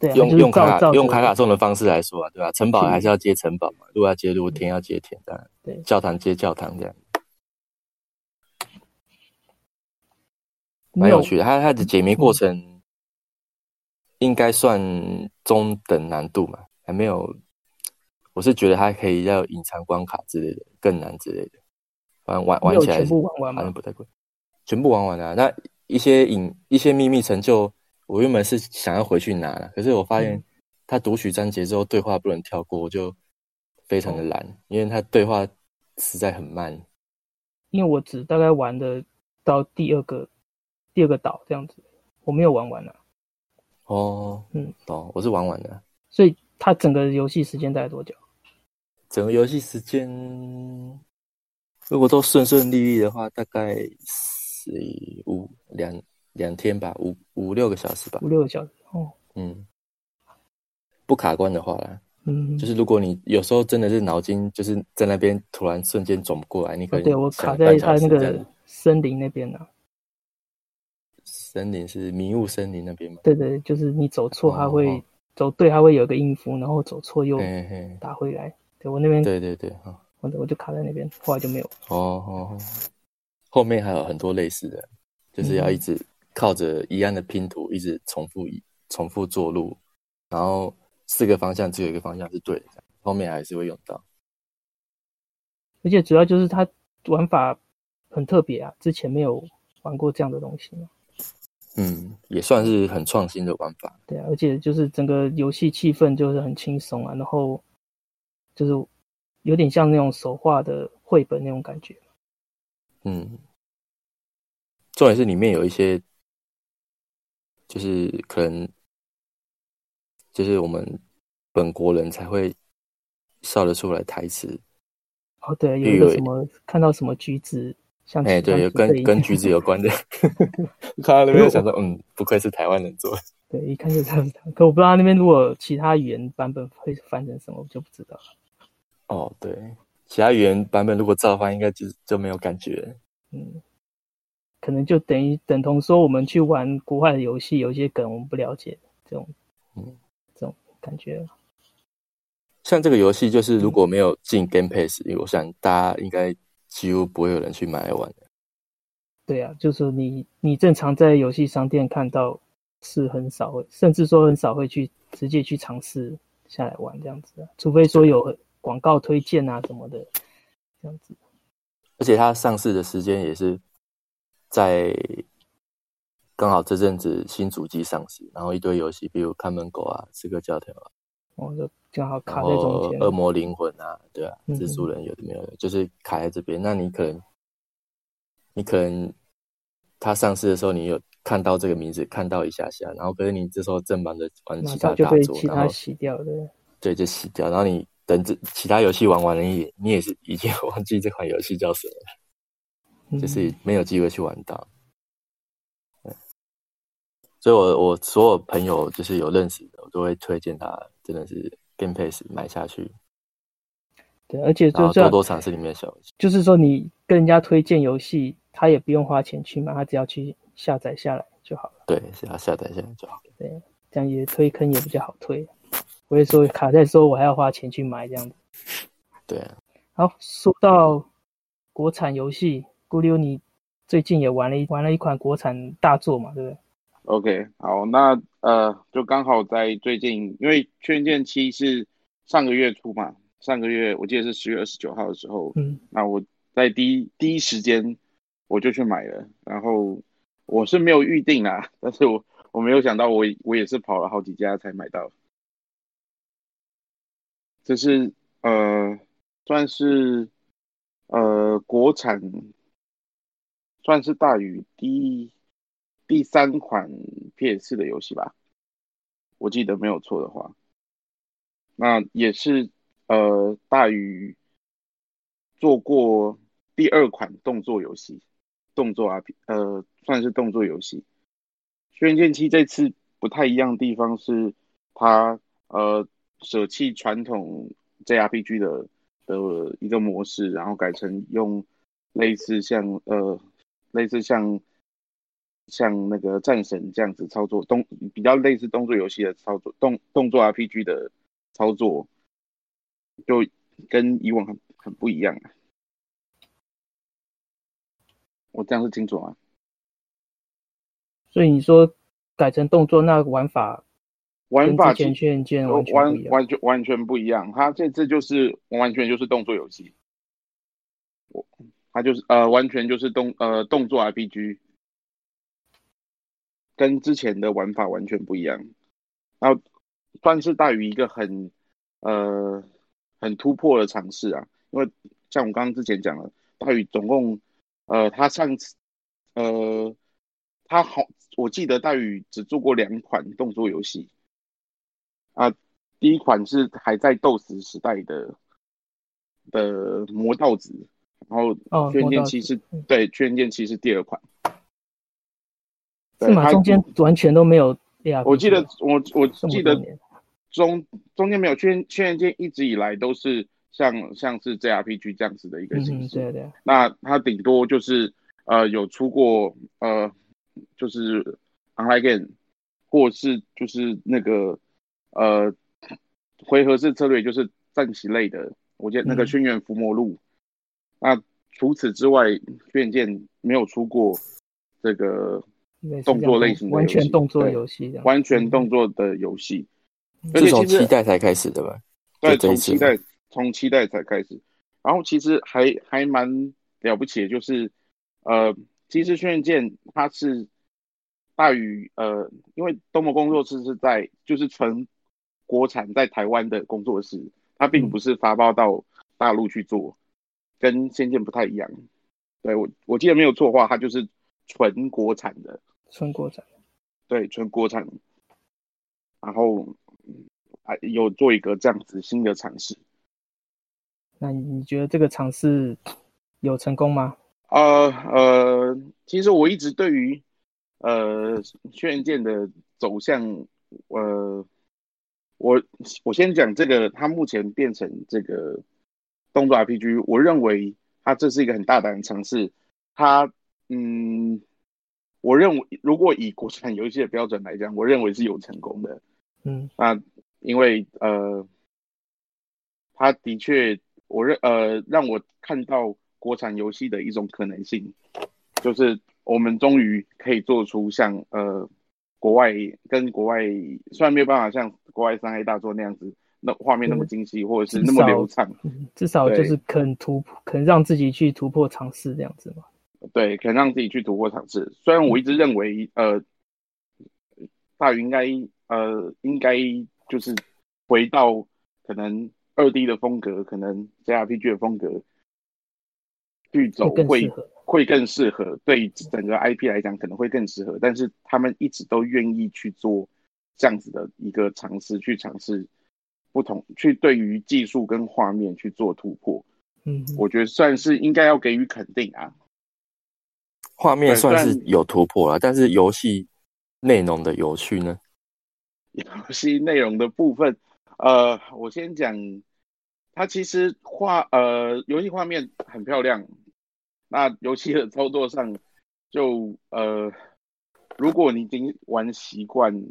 对、啊，用、用卡卡用卡卡颂的方式来说啊，对吧？城堡还是要接城堡嘛，路要接路，天要接天，当然，对，教堂接教堂这样。蛮有趣的，它它的解谜过程应该算中等难度嘛，还没有。我是觉得它可以要隐藏关卡之类的，更难之类的。反正玩玩起来全部玩完？好像不太贵。全部玩完了，啊，那一些隐一些秘密成就，我原本是想要回去拿的，可是我发现他读取章节之后对话不能跳过，我就非常的懒，哦，因为他对话实在很慢。因为我只大概玩的到第二个第二个岛这样子，我没有玩完了。哦，嗯，哦，我是玩完的。所以它整个游戏时间大概多久？整个游戏时间，如果都顺顺利利的话，大概四五两两天吧，五五六个小时吧。五六个小时哦。嗯，不卡关的话啦，嗯，就是如果你有时候真的是脑筋就是在那边突然瞬间转不过来，你可能、哦、对我卡在他那个森林那边呢、啊。森林是迷雾森林那边吗？对对，就是你走错，它会、哦、走对，它会有一个音符，然后走错又打回来。嘿嘿我那边对对对，我我就卡在那边，后来就没有。哦哦，后面还有很多类似的，就是要一直靠着一样的拼图，一直重复重复做路，然后四个方向只有一个方向是对的，后面还是会用到。而且主要就是它玩法很特别啊，之前没有玩过这样的东西嘛。嗯，也算是很创新的玩法。对啊，而且就是整个游戏气氛就是很轻松啊，然后。就是有点像那种手画的绘本那种感觉。嗯，重点是里面有一些，就是可能，就是我们本国人才会笑得出来台词。哦，对，有一个什么看到什么橘子，像哎，对，有跟跟橘子有关的，看到那边想说，嗯，不愧是台湾人做的。对，一看就知道是他。可我不知道那边如果其他语言版本会翻成什么，我就不知道了。哦，对，其他语言版本如果照翻，应该就就没有感觉。嗯，可能就等于等同说，我们去玩国外的游戏，有一些梗我们不了解，这种，嗯，这种感觉。像这个游戏，就是如果没有进 Game Pass，嗯，我想大家应该几乎不会有人去买来玩的。对啊，就是你你正常在游戏商店看到是很少会，甚至说很少会去直接去尝试下来玩这样子，除非说有。广告推荐啊什么的，这样子。而且它上市的时间也是在刚好这阵子新主机上市，然后一堆游戏，比如看门狗啊、刺客教条啊，哦，就刚好卡在中间。恶魔灵魂啊，对啊，蜘蛛人有的没有的，嗯、就是卡在这边。那你可能，你可能它上市的时候，你有看到这个名字，看到一下下，然后可是你这时候正忙着玩其他大作，就被其他洗掉的。对，就洗掉，然后你。等这其他游戏玩完了，你你也是已经 忘记这款游戏叫什么了，嗯，就是没有机会去玩到。所以我我所有朋友就是有认识的，我都会推荐他，真的是 Game Pass 买下去。对，而且就多多尝试里面的小游戏。就是说，你跟人家推荐游戏，他也不用花钱去买，他只要去下载下来就好了。对，只要下载下来就好。对，这样也推坑也比较好推。不会说卡在说，我还要花钱去买这样子。对啊。好，说到国产游戏，咕溜你最近也玩了一玩了一款国产大作嘛，对不对？OK，好，那呃，就刚好在最近，因为《轩轿七》是上个月初嘛，上个月我记得是十月二十九号的时候，嗯，那我在第一第一时间我就去买了，然后我是没有预定啦，但是我我没有想到我，我我也是跑了好几家才买到。这是呃，算是呃国产，算是大于第第三款 PS 的游戏吧。我记得没有错的话，那也是呃大于做过第二款动作游戏，动作 R P 呃算是动作游戏。轩辕剑七这次不太一样的地方是它呃舍弃传统 JRPG 的的一个模式，然后改成用类似像呃类似像。像那个战神这样子操作动比较类似动作游戏的操作动动作 RPG 的操作，就跟以往很很不一样啊。我这样是清楚吗？所以你说改成动作，那玩法玩法完全完完全完全不一样。它这次就是完全就是动作游戏，我它就是呃完全就是动呃动作 RPG。跟之前的玩法完全不一样，然后算是大于一个很呃很突破的尝试啊，因为像我刚刚之前讲了，大宇总共呃他上次呃他好，我记得大宇只做过两款动作游戏。啊，第一款是还在斗士时代的的魔道子，然后轩辕剑七是对轩辕剑七是第二款。是吗？中间完全都没有。我记得我我记得中中间没有。轩轩辕剑一直以来都是像像是 JRPG 这样子的一个形式。嗯、对对。那它顶多就是呃有出过呃就是 online game，或是就是那个呃回合式策略，就是战棋类的。我记得那个《轩辕伏魔录》嗯。那除此之外，轩辕剑没有出过这个。动作类型的完全动作游戏，完全动作的游戏，是从期待才开始的吧？对，从期待从期待才开始。然后其实还还蛮了不起的，就是呃，其实轩辕剑它是大于呃，因为东魔工作室是在就是纯国产在台湾的工作室，它并不是发包到大陆去做，跟仙剑不太一样。对，我我记得没有错的话，它就是纯国产的。纯国产，对，纯国产，然后还有做一个这样子新的尝试。那你觉得这个尝试有成功吗？呃呃，其实我一直对于呃轩辕剑的走向，呃，我我先讲这个，它目前变成这个动作 RPG，我认为它这是一个很大胆的尝试，它嗯。我认为，如果以国产游戏的标准来讲，我认为是有成功的。嗯，那因为呃，它的确，我认呃，让我看到国产游戏的一种可能性，就是我们终于可以做出像呃国外跟国外，虽然没有办法像国外三 A 大作那样子，那画面那么精细，或者是那么流畅，至少就是肯突破，肯让自己去突破尝试这样子嘛。对，肯让自己去突破尝试。虽然我一直认为，呃，大云应该，呃，应该就是回到可能二 D 的风格，可能 JRPG 的风格去走会，会会更适合。对整个 IP 来讲，可能会更适合。但是他们一直都愿意去做这样子的一个尝试，去尝试不同，去对于技术跟画面去做突破。嗯，我觉得算是应该要给予肯定啊。画面算是有突破了，但是游戏内容的有趣呢？游戏内容的部分，呃，我先讲，它其实画呃，游戏画面很漂亮，那游戏的操作上就呃，如果你已经玩习惯，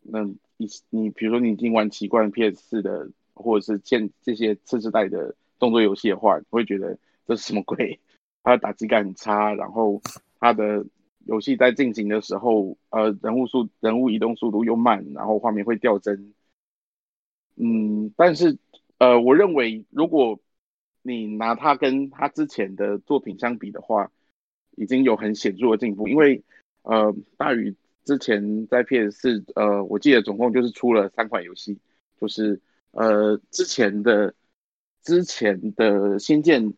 那你你比如说你已经玩习惯 PS 四的，或者是见这些次世代的动作游戏的话，你会觉得这是什么鬼？它的打击感很差，然后它的游戏在进行的时候，呃，人物速人物移动速度又慢，然后画面会掉帧。嗯，但是呃，我认为如果你拿它跟它之前的作品相比的话，已经有很显著的进步。因为呃，大宇之前在 PS 四呃，我记得总共就是出了三款游戏，就是呃之前的之前的仙剑。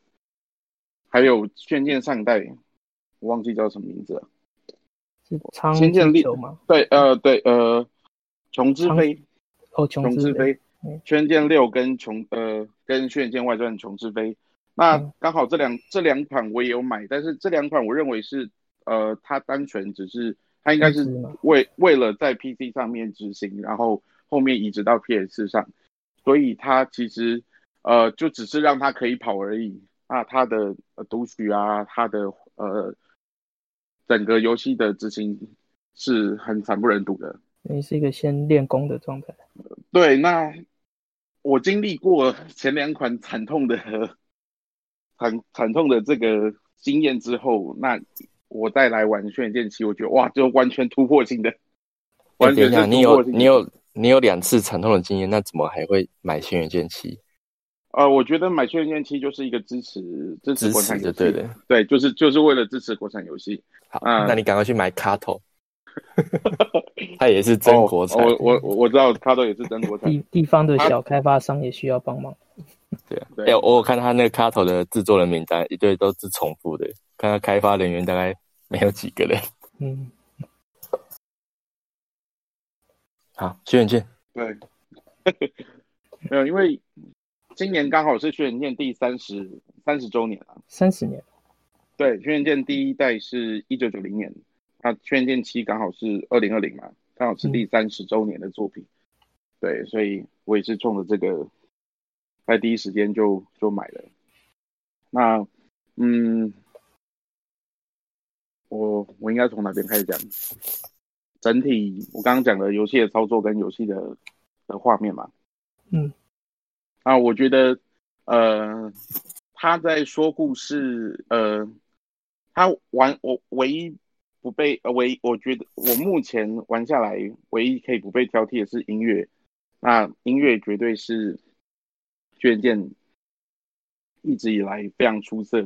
还有《轩剑上一代》，我忘记叫什么名字了。是《仙剑历》吗？对，呃，对，呃，琼之飞，哦，琼之飞，轩辕六跟琼呃跟轩辕剑外传琼之飞，那刚好这两这两款我也有买，但是这两款我认为是呃它单纯只是它应该是为为了在 PC 上面执行，然后后面移植到 PS 上，所以它其实呃就只是让它可以跑而已。那它的读取啊，它的呃整个游戏的执行是很惨不忍睹的。你是一个先练功的状态。对，那我经历过前两款惨痛的、惨惨痛的这个经验之后，那我再来玩《轩辕剑七》，我觉得哇，就完全突破性的。完全是突破性的。你有你有你有两次惨痛的经验，那怎么还会买《轩辕剑七》？呃，我觉得买《轩辕剑七》就是一个支持支持国产游戏，对的，对，就是就是为了支持国产游戏。好，嗯、那你赶快去买卡头。他也是真国产，哦，我我我知道卡头也是真国产。地地方的小开发商也需要帮忙。对啊，哎、欸，我有看他那个卡头的制作人名单，一堆都是重复的，看他开发人员大概没有几个人。嗯。好，轩辕剑。对。没有，因为今年刚好是轩辕剑第三十三十周年了。三十年。对，轩辕剑第一代是一九九零年。那《轩辕剑七》刚好是二零二零嘛，刚好是第三十周年的作品，嗯，对，所以我也是冲着这个，在第一时间就就买了。那，嗯，我我应该从哪边开始讲？整体我刚刚讲的游戏的操作跟游戏的的画面嘛，嗯，啊，我觉得，呃，他在说故事，呃，他玩我唯一。不被呃唯我觉得我目前玩下来唯一可以不被挑剔的是音乐，那音乐绝对是轩辕剑一直以来非常出色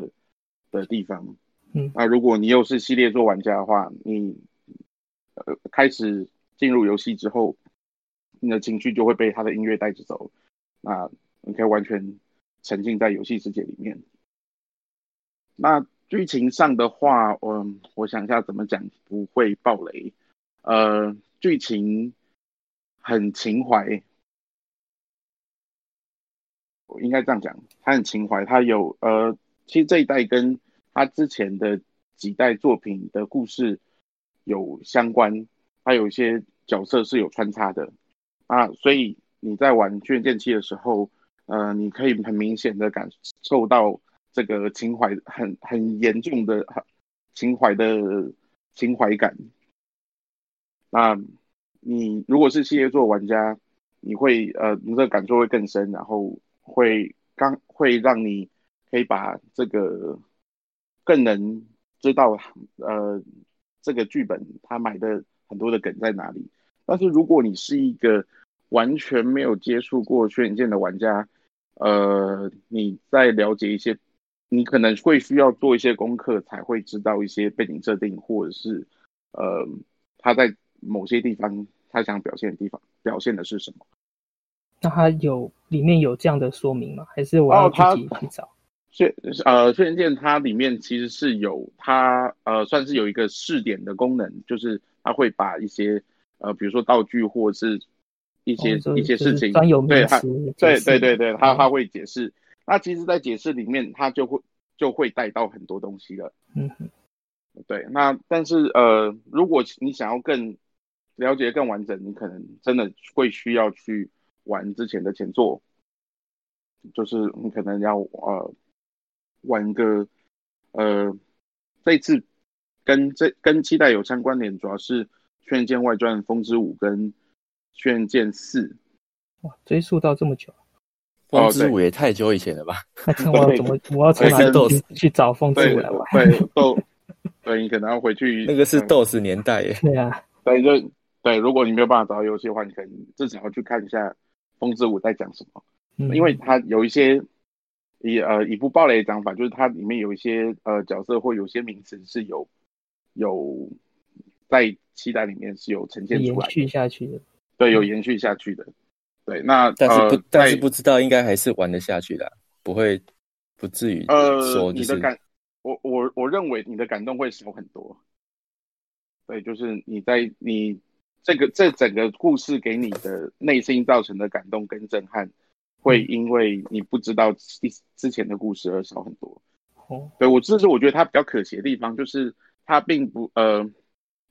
的地方。嗯，那如果你又是系列做玩家的话，你呃开始进入游戏之后，你的情绪就会被他的音乐带着走，那你可以完全沉浸在游戏世界里面。那。剧情上的话，嗯，我想一下怎么讲不会爆雷。呃，剧情很情怀，我应该这样讲，他很情怀，他有呃，其实这一代跟他之前的几代作品的故事有相关，他有一些角色是有穿插的啊，所以你在玩《轩辕剑七》的时候，呃，你可以很明显的感受到。这个情怀很很严重的情怀的情怀感，那你如果是系列作玩家，你会呃，你的感受会更深，然后会刚会让你可以把这个更能知道呃这个剧本他埋的很多的梗在哪里。但是如果你是一个完全没有接触过轩辕剑的玩家，呃，你在了解一些。你可能会需要做一些功课，才会知道一些背景设定，或者是呃，他在某些地方他想表现的地方表现的是什么？那他有里面有这样的说明吗？还是我要自己去找？呃，轩辕剑它里面其实是有它呃，算是有一个试点的功能，就是它会把一些呃，比如说道具或者是一些、哦、一些事情，对它对对对对，它它会解释。那其实，在解释里面，它就会就会带到很多东西了。嗯哼，对。那但是呃，如果你想要更了解更完整，你可能真的会需要去玩之前的前作，就是你可能要呃玩个呃这次跟这跟期待有相关联，主要是《轩辕剑外传：风之舞》跟《轩辕剑四》。哇，追溯到这么久。风之舞也太久以前了吧？那看我要怎么，我要从哪里去找风之舞来玩？对，豆，对，你可能要回去。那个是 DOS 年代耶。对啊，对，就对。如果你没有办法找到游戏的话，你可能至少要去看一下风之舞在讲什么，嗯、因为它有一些以呃以不暴雷的讲法，就是它里面有一些呃角色或有些名词是有有在期待里面是有呈现出来延续下去的。对，有延续下去的。对，那但是不、呃，但是不知道，应该还是玩得下去的，不会，不至于说、就是。呃，你的感，我我我认为你的感动会少很多。对，就是你在你这个这整个故事给你的内心造成的感动跟震撼，会因为你不知道之之前的故事而少很多。哦，对，我这是我觉得它比较可惜的地方，就是它并不呃，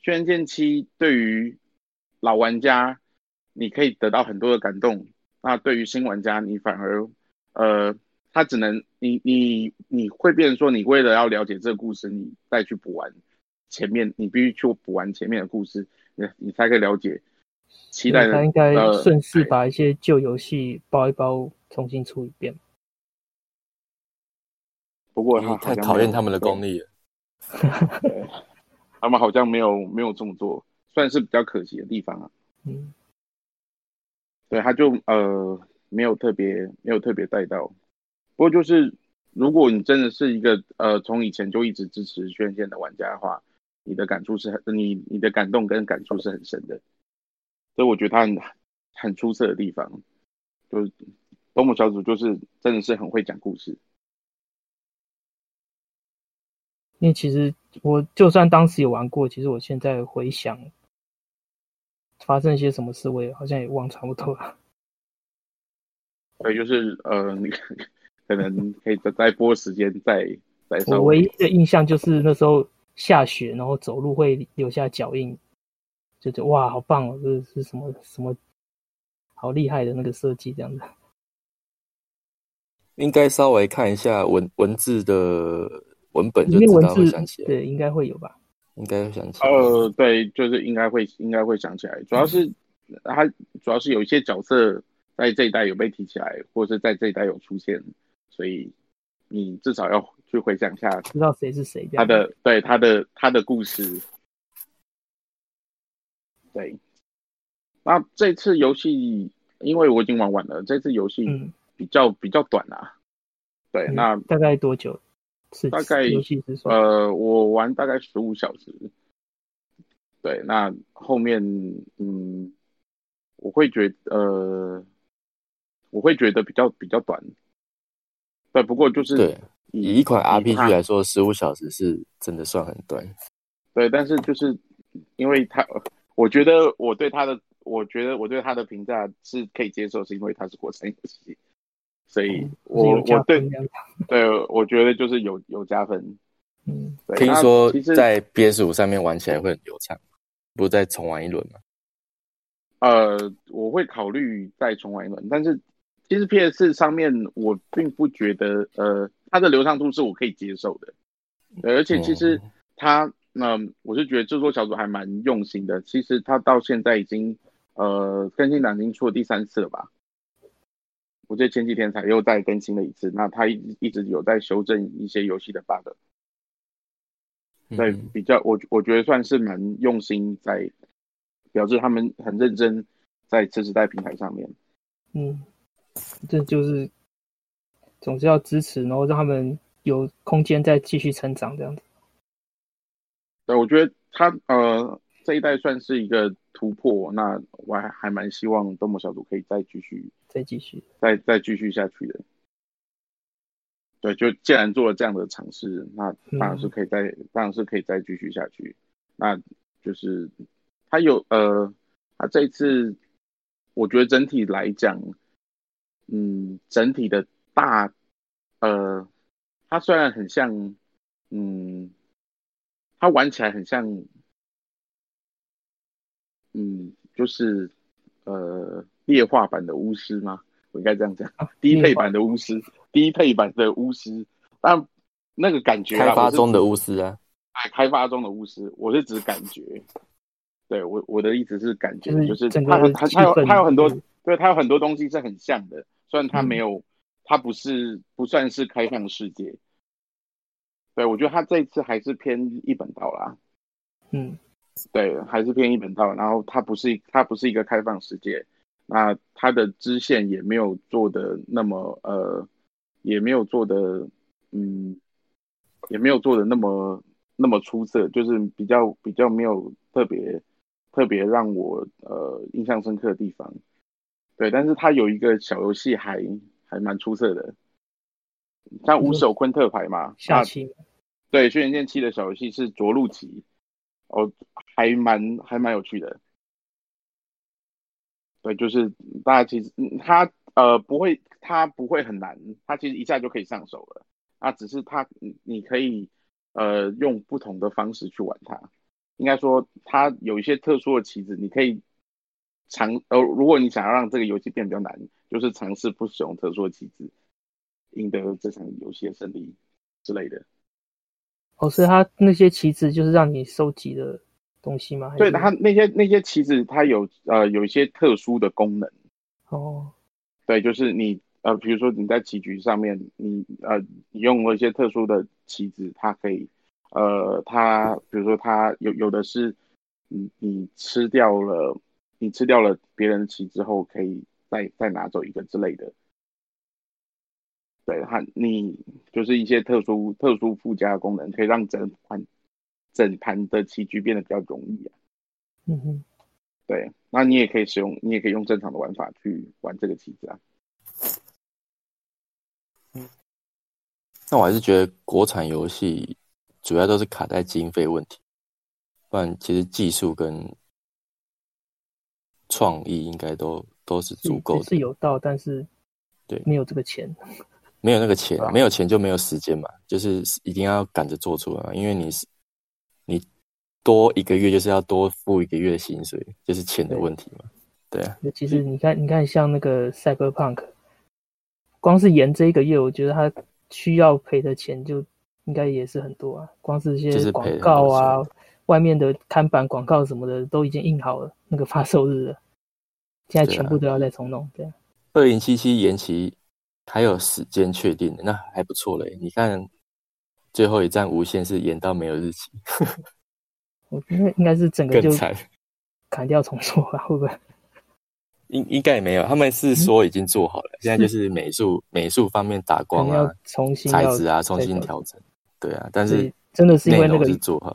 轩辕剑七对于老玩家你可以得到很多的感动，那对于新玩家你反而呃，他只能你你你会变成说，你为了要了解这个故事，你再去补完前面，你必须去补完前面的故事，你你才可以了解。期待他应该顺势把一些旧游戏包一包，重新出一遍。不过他太讨厌他们的功力了，他们好像没有没有这么做，算是比较可惜的地方啊。嗯，对，他就呃没有特别没有特别带到。不过就是如果你真的是一个呃从以前就一直支持轩辕剑的玩家的话，你的感触是很你你的感动跟感触是很深的。所以我觉得他很很出色的地方，就是东木小组就是真的是很会讲故事。因为其实我就算当时有玩过，其实我现在回想发生一些什么事，我也好像也忘差不多了。对，就是呃，你可能可以再再播时间再再。我唯一的印象就是那时候下雪，然后走路会留下脚印，就觉得哇，好棒哦！这是什么什么好厉害的那个设计，这样子。应该稍微看一下文文字的。文本就知道会想起来，对，应该会有吧？应该会想起来。呃，对，就是应该会，应该会想起来。主要是他，主要是有一些角色在这一代有被提起来，或者是在这一代有出现，所以你至少要去回想一下，知道谁是谁。他的对他的他的故事，对。那这次游戏，因为我已经玩完了，这次游戏比较、嗯、比较短啊。对，嗯、那大概多久？大概呃，我玩大概十五小时。对，那后面嗯，我会觉得呃，我会觉得比较比较短。对，不过就是对，以一款 RPG 来说，十五小时是真的算很短。对，但是就是因为他，我觉得我对他的，我觉得我对他的评价是可以接受，是因为他是国产游戏。所以我，我我对 对，我觉得就是有有加分。嗯，听说在 PS 五上面玩起来会很流畅，不如再重玩一轮吗？呃，我会考虑再重玩一轮，但是其实 PS 上面我并不觉得，呃，它的流畅度是我可以接受的。而且其实它，那、我是觉得制作小组还蛮用心的。其实他到现在已经，呃，更新档已经出了第三次了吧？我觉得前几天才又再更新了一次，那他一一直有在修正一些游戏的 bug，对，比较我我觉得算是蛮用心在表示他们很认真在次世代平台上面。嗯，这就是总是要支持，然后让他们有空间再继续成长这样子。对，我觉得他呃这一代算是一个突破，那我还还蛮希望东某小组可以再继续。再继续，再再继续下去的，对，就既然做了这样的尝试，那当然是可以再，嗯、当然是可以再继续下去。那就是他有呃，他这一次，我觉得整体来讲，嗯，整体的大，呃，他虽然很像，嗯，他玩起来很像，嗯，就是呃。劣化版的巫师吗？我应该这样讲，啊、低配版的巫师，低配版的巫师，但那个感觉，开发中的巫师啊，哎，开发中的巫师，我是指感觉，对我我的意思是感觉，就是它它它有它有很多，对，它有很多东西是很像的，虽然它没有，它不是不算是开放世界，对我觉得他这一次还是偏一本道啦，嗯，对，还是偏一本道，然后它不是它不是一个开放世界。那它的支线也没有做的那么呃，也没有做的嗯，也没有做的那么那么出色，就是比较比较没有特别特别让我呃印象深刻的地方。对，但是它有一个小游戏还还蛮出色的，像五手昆特牌嘛，下棋。对，轩辕剑七的小游戏是着陆棋，哦，还蛮还蛮有趣的。对，就是大家其实它呃不会，它不会很难，它其实一下就可以上手了。啊，只是它你可以呃用不同的方式去玩它。应该说，它有一些特殊的棋子，你可以尝呃，如果你想要让这个游戏变得比较难，就是尝试不使用特殊的棋子，赢得这场游戏的胜利之类的。哦，所以它那些棋子就是让你收集的东西吗？对，它那些那些棋子，它有呃有一些特殊的功能。哦，对，就是你呃，比如说你在棋局上面，你呃你用了一些特殊的棋子，它可以。呃，它比如说，它有有的是，你你吃掉了，你吃掉了别人的棋之后，可以再再拿走一个之类的。对，它你就是一些特殊特殊附加的功能，可以让整盘整盘的棋局变得比较容易啊。嗯哼，对，那你也可以使用，你也可以用正常的玩法去玩这个棋子啊。嗯，那我还是觉得国产游戏。主要都是卡在经费问题，不然其实技术跟创意应该都都是足够的。是有道，但是对没有这个钱，没有那个钱，没有钱就没有时间嘛，就是一定要赶着做出来，因为你是你多一个月就是要多付一个月的薪水，就是钱的问题嘛。对啊，其实你看，你看像那个 Cyberpunk，光是延这一个月，我觉得他需要赔的钱就。应该也是很多啊，光是一些广告啊，外面的看板广告什么的都已经印好了，那个发售日了，现在全部都要再重弄。对啊，二零七七延期还有时间确定的，那还不错嘞。你看最后一站无限是延到没有日期，我觉得应该是整个就 砍掉重做吧，会不会？应应该也没有，他们是说已经做好了，嗯、现在就是美术美术方面打光啊，重新材质啊，重新调整。对啊，但是真的是因为那个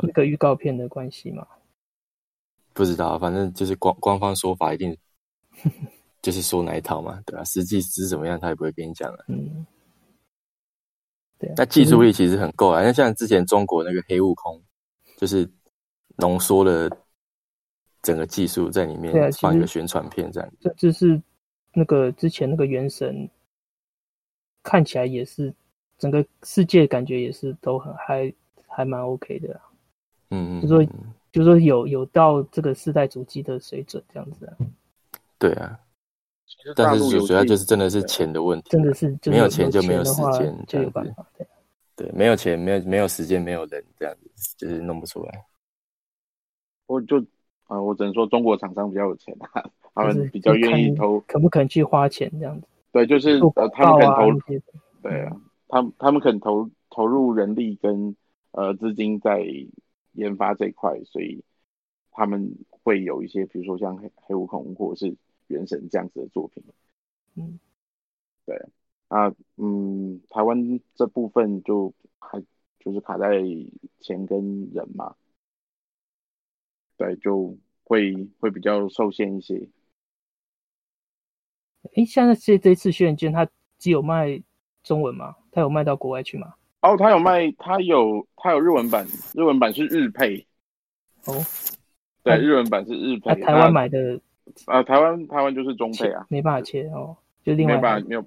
那个预告片的关系吗？不知道，反正就是官官方说法一定就是说哪一套嘛，对吧、啊？实际是怎么样，他也不会跟你讲了。嗯，对、啊。那技术力其实很够啊，那像之前中国那个黑悟空，就是浓缩了整个技术在里面，放一个宣传片这样。这就是那个之前那个原神，看起来也是。整个世界感觉也是都很还还蛮 OK 的，嗯，就说就说有有到这个世代主机的水准这样子啊，对啊，但是主要就是真的是钱的问题，真的是没有钱就没有时间，就有办法，对，对，没有钱没有没有时间没有人这样子，就是弄不出来。我就啊、呃，我只能说中国厂商比较有钱啊，他们比较愿意投，肯不肯去花钱这样子？对，就是呃，他们肯投，对啊。他他们肯投投入人力跟呃资金在研发这一块，所以他们会有一些，比如说像黑黑悟空或者是原神这样子的作品。嗯，对啊，嗯，台湾这部分就还就是卡在钱跟人嘛，对，就会会比较受限一些。哎，现在这这次轩辕剑它只有卖中文吗？它有卖到国外去吗？哦，它有卖，它有它有日文版，日文版是日配。哦，对，日文版是日配。台湾买的，啊，台湾台湾就是中配啊，没办法切哦，就另外没办法没有，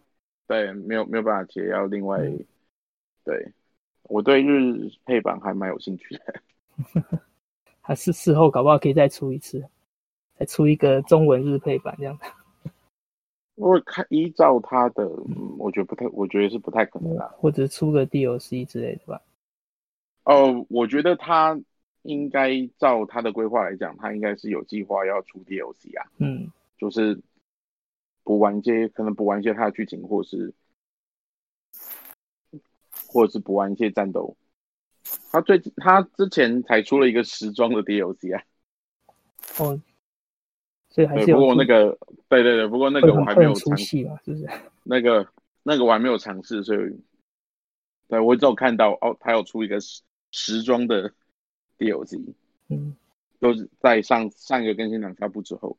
对，没有没有办法切，要另外。嗯、对，我对日配版还蛮有兴趣的，还是事后搞不好可以再出一次，再出一个中文日配版这样。如果看依照他的，嗯，我觉得不太，我觉得是不太可能啦，或者出个 DLC 之类的吧。哦，我觉得他应该照他的规划来讲，他应该是有计划要出 DLC 啊。嗯，就是补完一些，可能补完一些他的剧情，或是或者是补完一些战斗。他最近他之前才出了一个时装的 DLC 啊。哦。所以还是有。不过那个，对对对，不过那个我还没有尝试嘛，是不是？那个那个我还没有尝试，所以，对我只有看到哦，他有出一个时时装的 DLC，嗯，都是在上上一个更新两发布之后。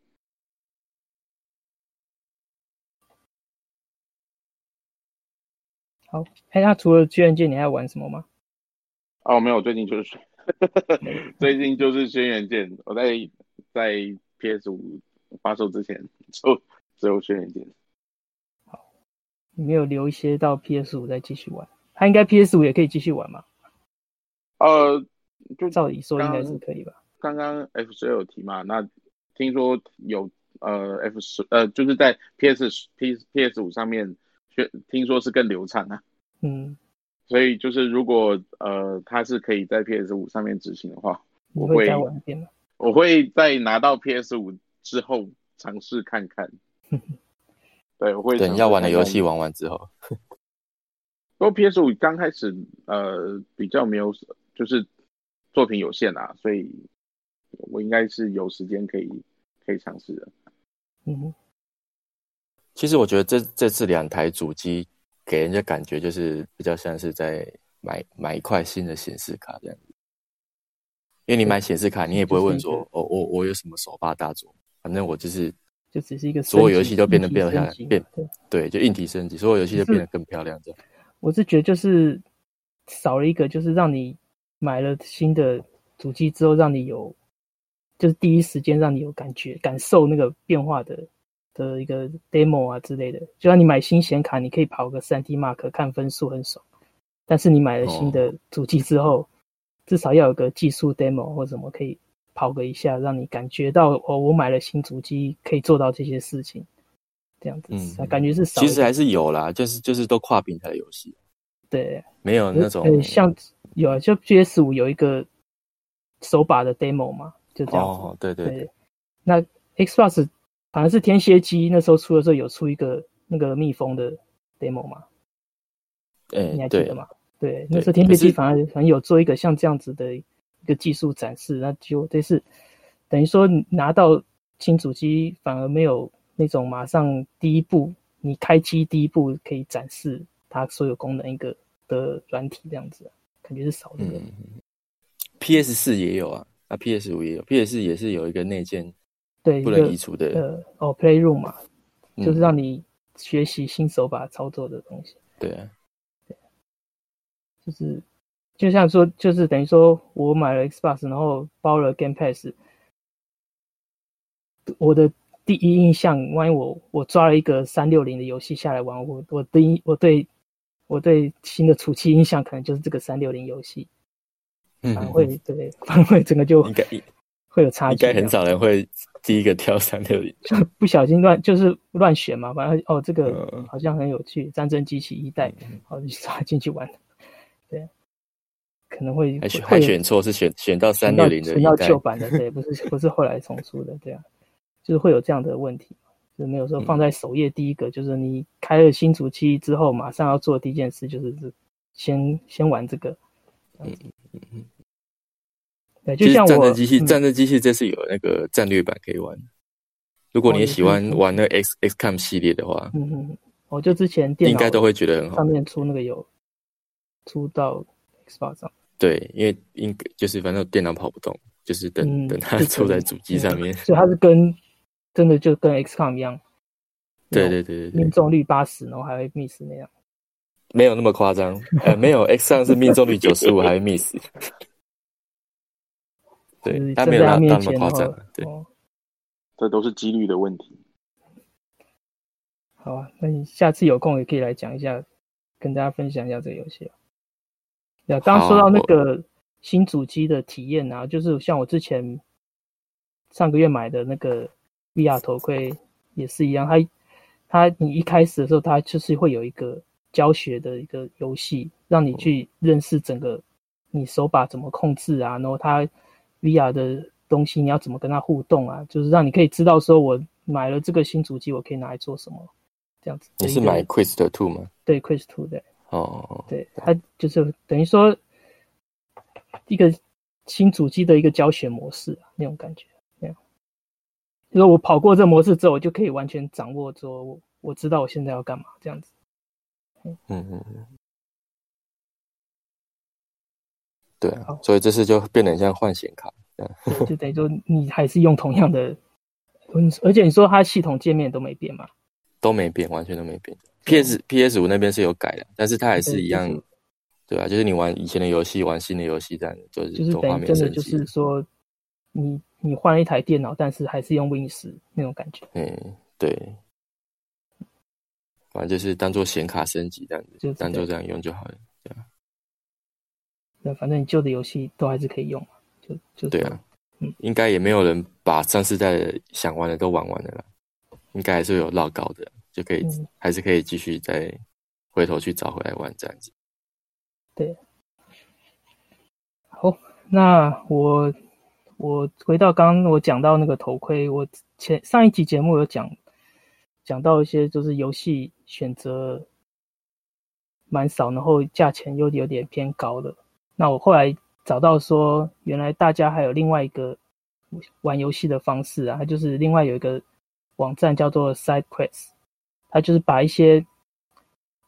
好，哎，那除了轩辕剑，你还要玩什么吗？哦，没有，最近就是 最近就是轩辕剑，我在在。PS 五发售之前就只有轩辕剑。好，你没有留一些到 PS 五再继续玩？他应该 PS 五也可以继续玩吗？呃，就照理说应该是可以吧。刚刚 F 十有提嘛，那听说有呃 F 十呃就是在 PS P PS 五上面，听说是更流畅啊。嗯。所以就是如果呃它是可以在 PS 五上面执行的话，我会再玩一遍吗？我会在拿到 PS 五之后尝试看看。对，我会等要玩的游戏玩完之后。不过 PS 五刚开始呃比较没有，就是作品有限啊，所以我应该是有时间可以可以尝试的。嗯，其实我觉得这这次两台主机。给人家感觉就是比较像是在买买一块新的显示卡这样子，因为你买显示卡，你也不会问说，哦，我我有什么首发大作，反正我就是就只是一个所有游戏都变得变漂亮，变对，就硬体升级，所有游戏都变得更漂亮这样。我是觉得就是少了一个，就是让你买了新的主机之后，让你有就是第一时间让你有感觉感受那个变化的。的一个 demo 啊之类的，就像你买新显卡，你可以跑个三 D Mark 看分数很爽。但是你买了新的主机之后，哦、至少要有个技术 demo 或什么可以跑个一下，让你感觉到哦，我买了新主机可以做到这些事情，这样子，嗯，感觉是少。其实还是有啦，就是就是都跨平台游戏，对，没有那种像有啊，就 PS 五有一个手把的 demo 嘛，就这样子，哦，对对对，对，那 Xbox。反正是天蝎机那时候出的时候有出一个那个蜜蜂的 demo 嘛，欸、你还记得吗？对，对那时候天蝎机反而反正有做一个像这样子的一个技术展示，那就这是等于说拿到新主机反而没有那种马上第一步你开机第一步可以展示它所有功能一个的软体这样子，感觉是少的。嗯，PS 四也有啊，啊 PS 五也有，PS 四也是有一个内建。对，不能移除的。呃，哦，Playroom 嘛，就是让你学习新手把操作的东西。嗯、对啊，对，就是就像说，就是等于说我买了 Xbox，然后包了 Game Pass，我的第一印象，万一我我抓了一个三六零的游戏下来玩，我我第一我对我对新的初期印象可能就是这个三六零游戏，嗯，会对，反而会整个就应该 会有差距，应该很少人会。第一个挑三六零，就不小心乱就是乱选嘛，反正哦这个好像很有趣，嗯、战争机器一代，好就刷进去玩，对，可能会还选还选错，是选选到三六零的，选到旧版的，对，不是不是后来重出的，对啊，就是会有这样的问题，就是没有说放在首页第一个，嗯、就是你开了新主机之后，马上要做的第一件事就是先先玩这个，嗯嗯嗯。对，就像我战争机器，战争机器这次有那个战略版可以玩。如果你也喜欢玩那 X XCOM 系列的话，嗯嗯，我就之前电脑应该都会觉得很好。上面出那个有出到 Xbox 上，对，因为应该就是反正电脑跑不动，就是等、嗯、等它出在主机上面。所以它是跟真的就跟 XCOM 一样，对对对对，命中率八十，然后还会 miss 那样。没有那么夸张，呃，没有 XCOM 是命中率九十五还会 miss。对，他没有那么夸张。对，这都是几率的问题。好啊，那你下次有空也可以来讲一下，跟大家分享一下这个游戏啊。刚刚说到那个新主机的体验啊，就是像我之前上个月买的那个 VR 头盔也是一样，它它你一开始的时候，它就是会有一个教学的一个游戏，让你去认识整个你手把怎么控制啊，然后它。VR 的东西你要怎么跟它互动啊？就是让你可以知道说，我买了这个新主机，我可以拿来做什么，这样子。你是买 Quest Two 吗？对，Quest Two 的。哦，对，它就是等于说一个新主机的一个教学模式啊，那种感觉。就是我跑过这模式之后，我就可以完全掌握说，我我知道我现在要干嘛，这样子。嗯嗯嗯。对啊，所以这次就变得很像换显卡，就等于说你还是用同样的，而且你说它系统界面都没变嘛？都没变，完全都没变。PS PS 五那边是有改的，但是它还是一样，对啊，就是你玩以前的游戏，玩新的游戏这样，就是就是等于真的就是说，你你换了一台电脑，但是还是用 Win 十那种感觉。嗯，对。反正就是当做显卡升级这样子，就当做这样用就好了，对吧？那反正你旧的游戏都还是可以用，就就对啊。嗯，应该也没有人把上世代想玩的都玩完了啦，应该还是有老高的，就可以、嗯、还是可以继续再回头去找回来玩这样子。对。好，那我我回到刚刚我讲到那个头盔，我前上一集节目有讲。讲到一些就是游戏选择蛮少，然后价钱又有点偏高的。那我后来找到说，原来大家还有另外一个玩游戏的方式啊，它就是另外有一个网站叫做 SideQuest，它就是把一些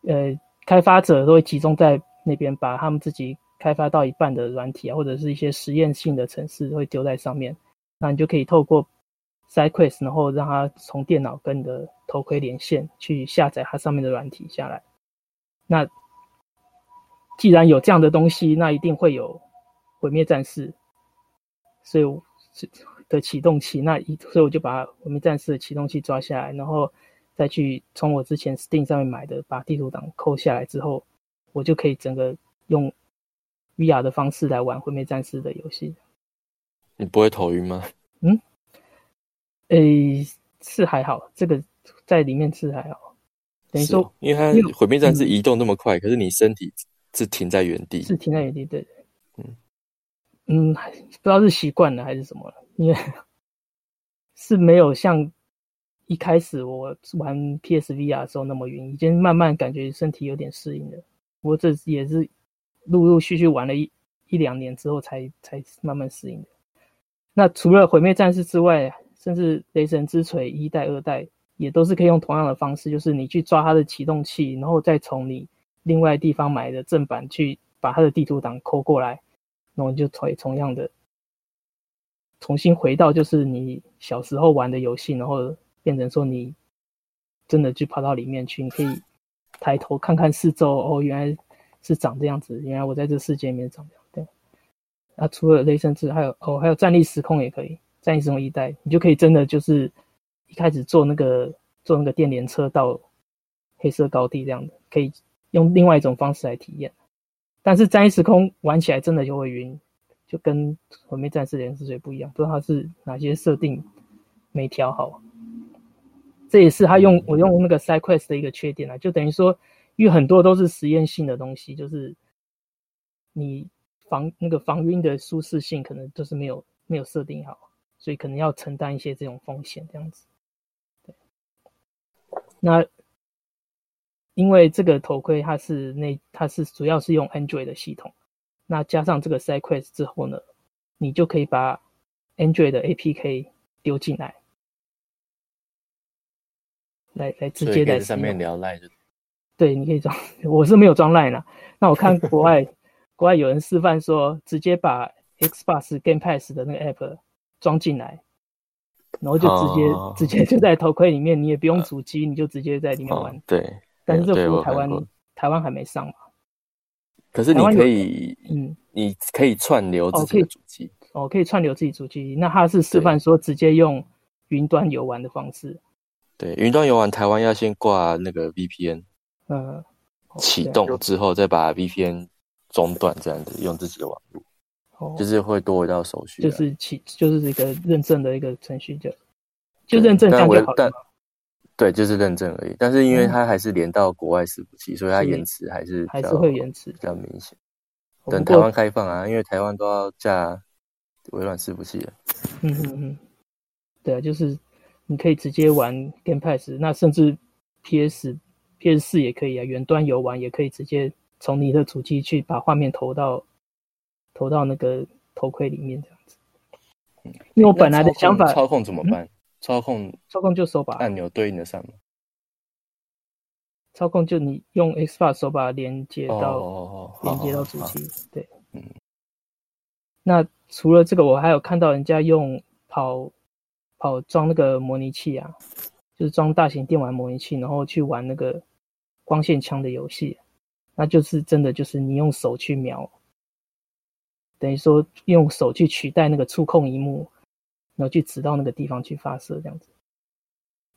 呃开发者都会集中在那边，把他们自己开发到一半的软体啊，或者是一些实验性的程式会丢在上面，那你就可以透过 SideQuest，然后让它从电脑跟你的头盔连线，去下载它上面的软体下来。那既然有这样的东西，那一定会有毁灭战士，所以的启动器，那一所以我就把毁灭战士的启动器抓下来，然后再去从我之前 Steam 上面买的把地图档抠下来之后，我就可以整个用 VR 的方式来玩毁灭战士的游戏。你不会头晕吗？嗯。诶，是还好，这个在里面是还好。等于说，哦、因为它毁灭战士移动那么快，嗯、可是你身体是停在原地，是停在原地，对，嗯嗯，不知道是习惯了还是什么了，因为 是没有像一开始我玩 PSVR 的时候那么晕，已经慢慢感觉身体有点适应了。不过这也是陆陆续续玩了一一两年之后才才慢慢适应的。那除了毁灭战士之外，甚至雷神之锤一代、二代也都是可以用同样的方式，就是你去抓它的启动器，然后再从你另外地方买的正版去把它的地图档抠过来，然后就可以同样的重新回到就是你小时候玩的游戏，然后变成说你真的去跑到里面去，你可以抬头看看四周，哦，原来是长这样子，原来我在这世界里面长这样。对，那除了雷神之，还有哦，还有战栗时空也可以。战栗时空一代，你就可以真的就是一开始坐那个坐那个电联车到黑色高地这样的，可以用另外一种方式来体验。但是战栗时空玩起来真的就会晕，就跟毁灭战士联之水不一样，不知道它是哪些设定没调好。这也是他用我用那个 SideQuest 的一个缺点啊，就等于说，因为很多都是实验性的东西，就是你防那个防晕的舒适性可能就是没有没有设定好。所以可能要承担一些这种风险，这样子。对。那因为这个头盔它是那它是主要是用 Android 的系统，那加上这个 SideQuest 之后呢，你就可以把 Android 的 APK 丢进来，来来直接在上面聊 Line。对，你可以装，我是没有装 Line 啦。那我看国外 国外有人示范说，直接把 Xbox Game Pass 的那个 App。装进来，然后就直接、哦、直接就在头盔里面，你也不用主机，呃、你就直接在里面玩。哦、对，但是这服务台湾台湾还没上嘛？可是你可以，嗯，你可以串流自己的主机。哦，可以串流自己主机。那他是示范说直接用云端游玩的方式。对，云端游玩台湾要先挂那个 VPN，嗯，启动之后再把 VPN 中断，这样子用自己的网络。哦就是会多一道手续，就是启就是一个认证的一个程序就，就就认证这样就好了。对，就是认证而已。但是因为它还是连到国外伺服器，所以它延迟还是还是会延迟，比较明显。等台湾开放啊，因为台湾都要架微软伺服器了。嗯嗯嗯，对啊，就是你可以直接玩 Game Pass，那甚至 PS PS 四也可以啊，远端游玩也可以直接从你的主机去把画面投到。投到那个头盔里面这样子，因为我本来的想法，操控怎么办？操控操控就手把按钮对应的上吗？操控就你用 Xbox 手把连接到连接到主机，对，嗯。那除了这个，我还有看到人家用跑跑装那个模拟器啊，就是装大型电玩模拟器，然后去玩那个光线枪的游戏，那就是真的就是你用手去瞄。等于说用手去取代那个触控荧幕，然后去指到那个地方去发射，这样子，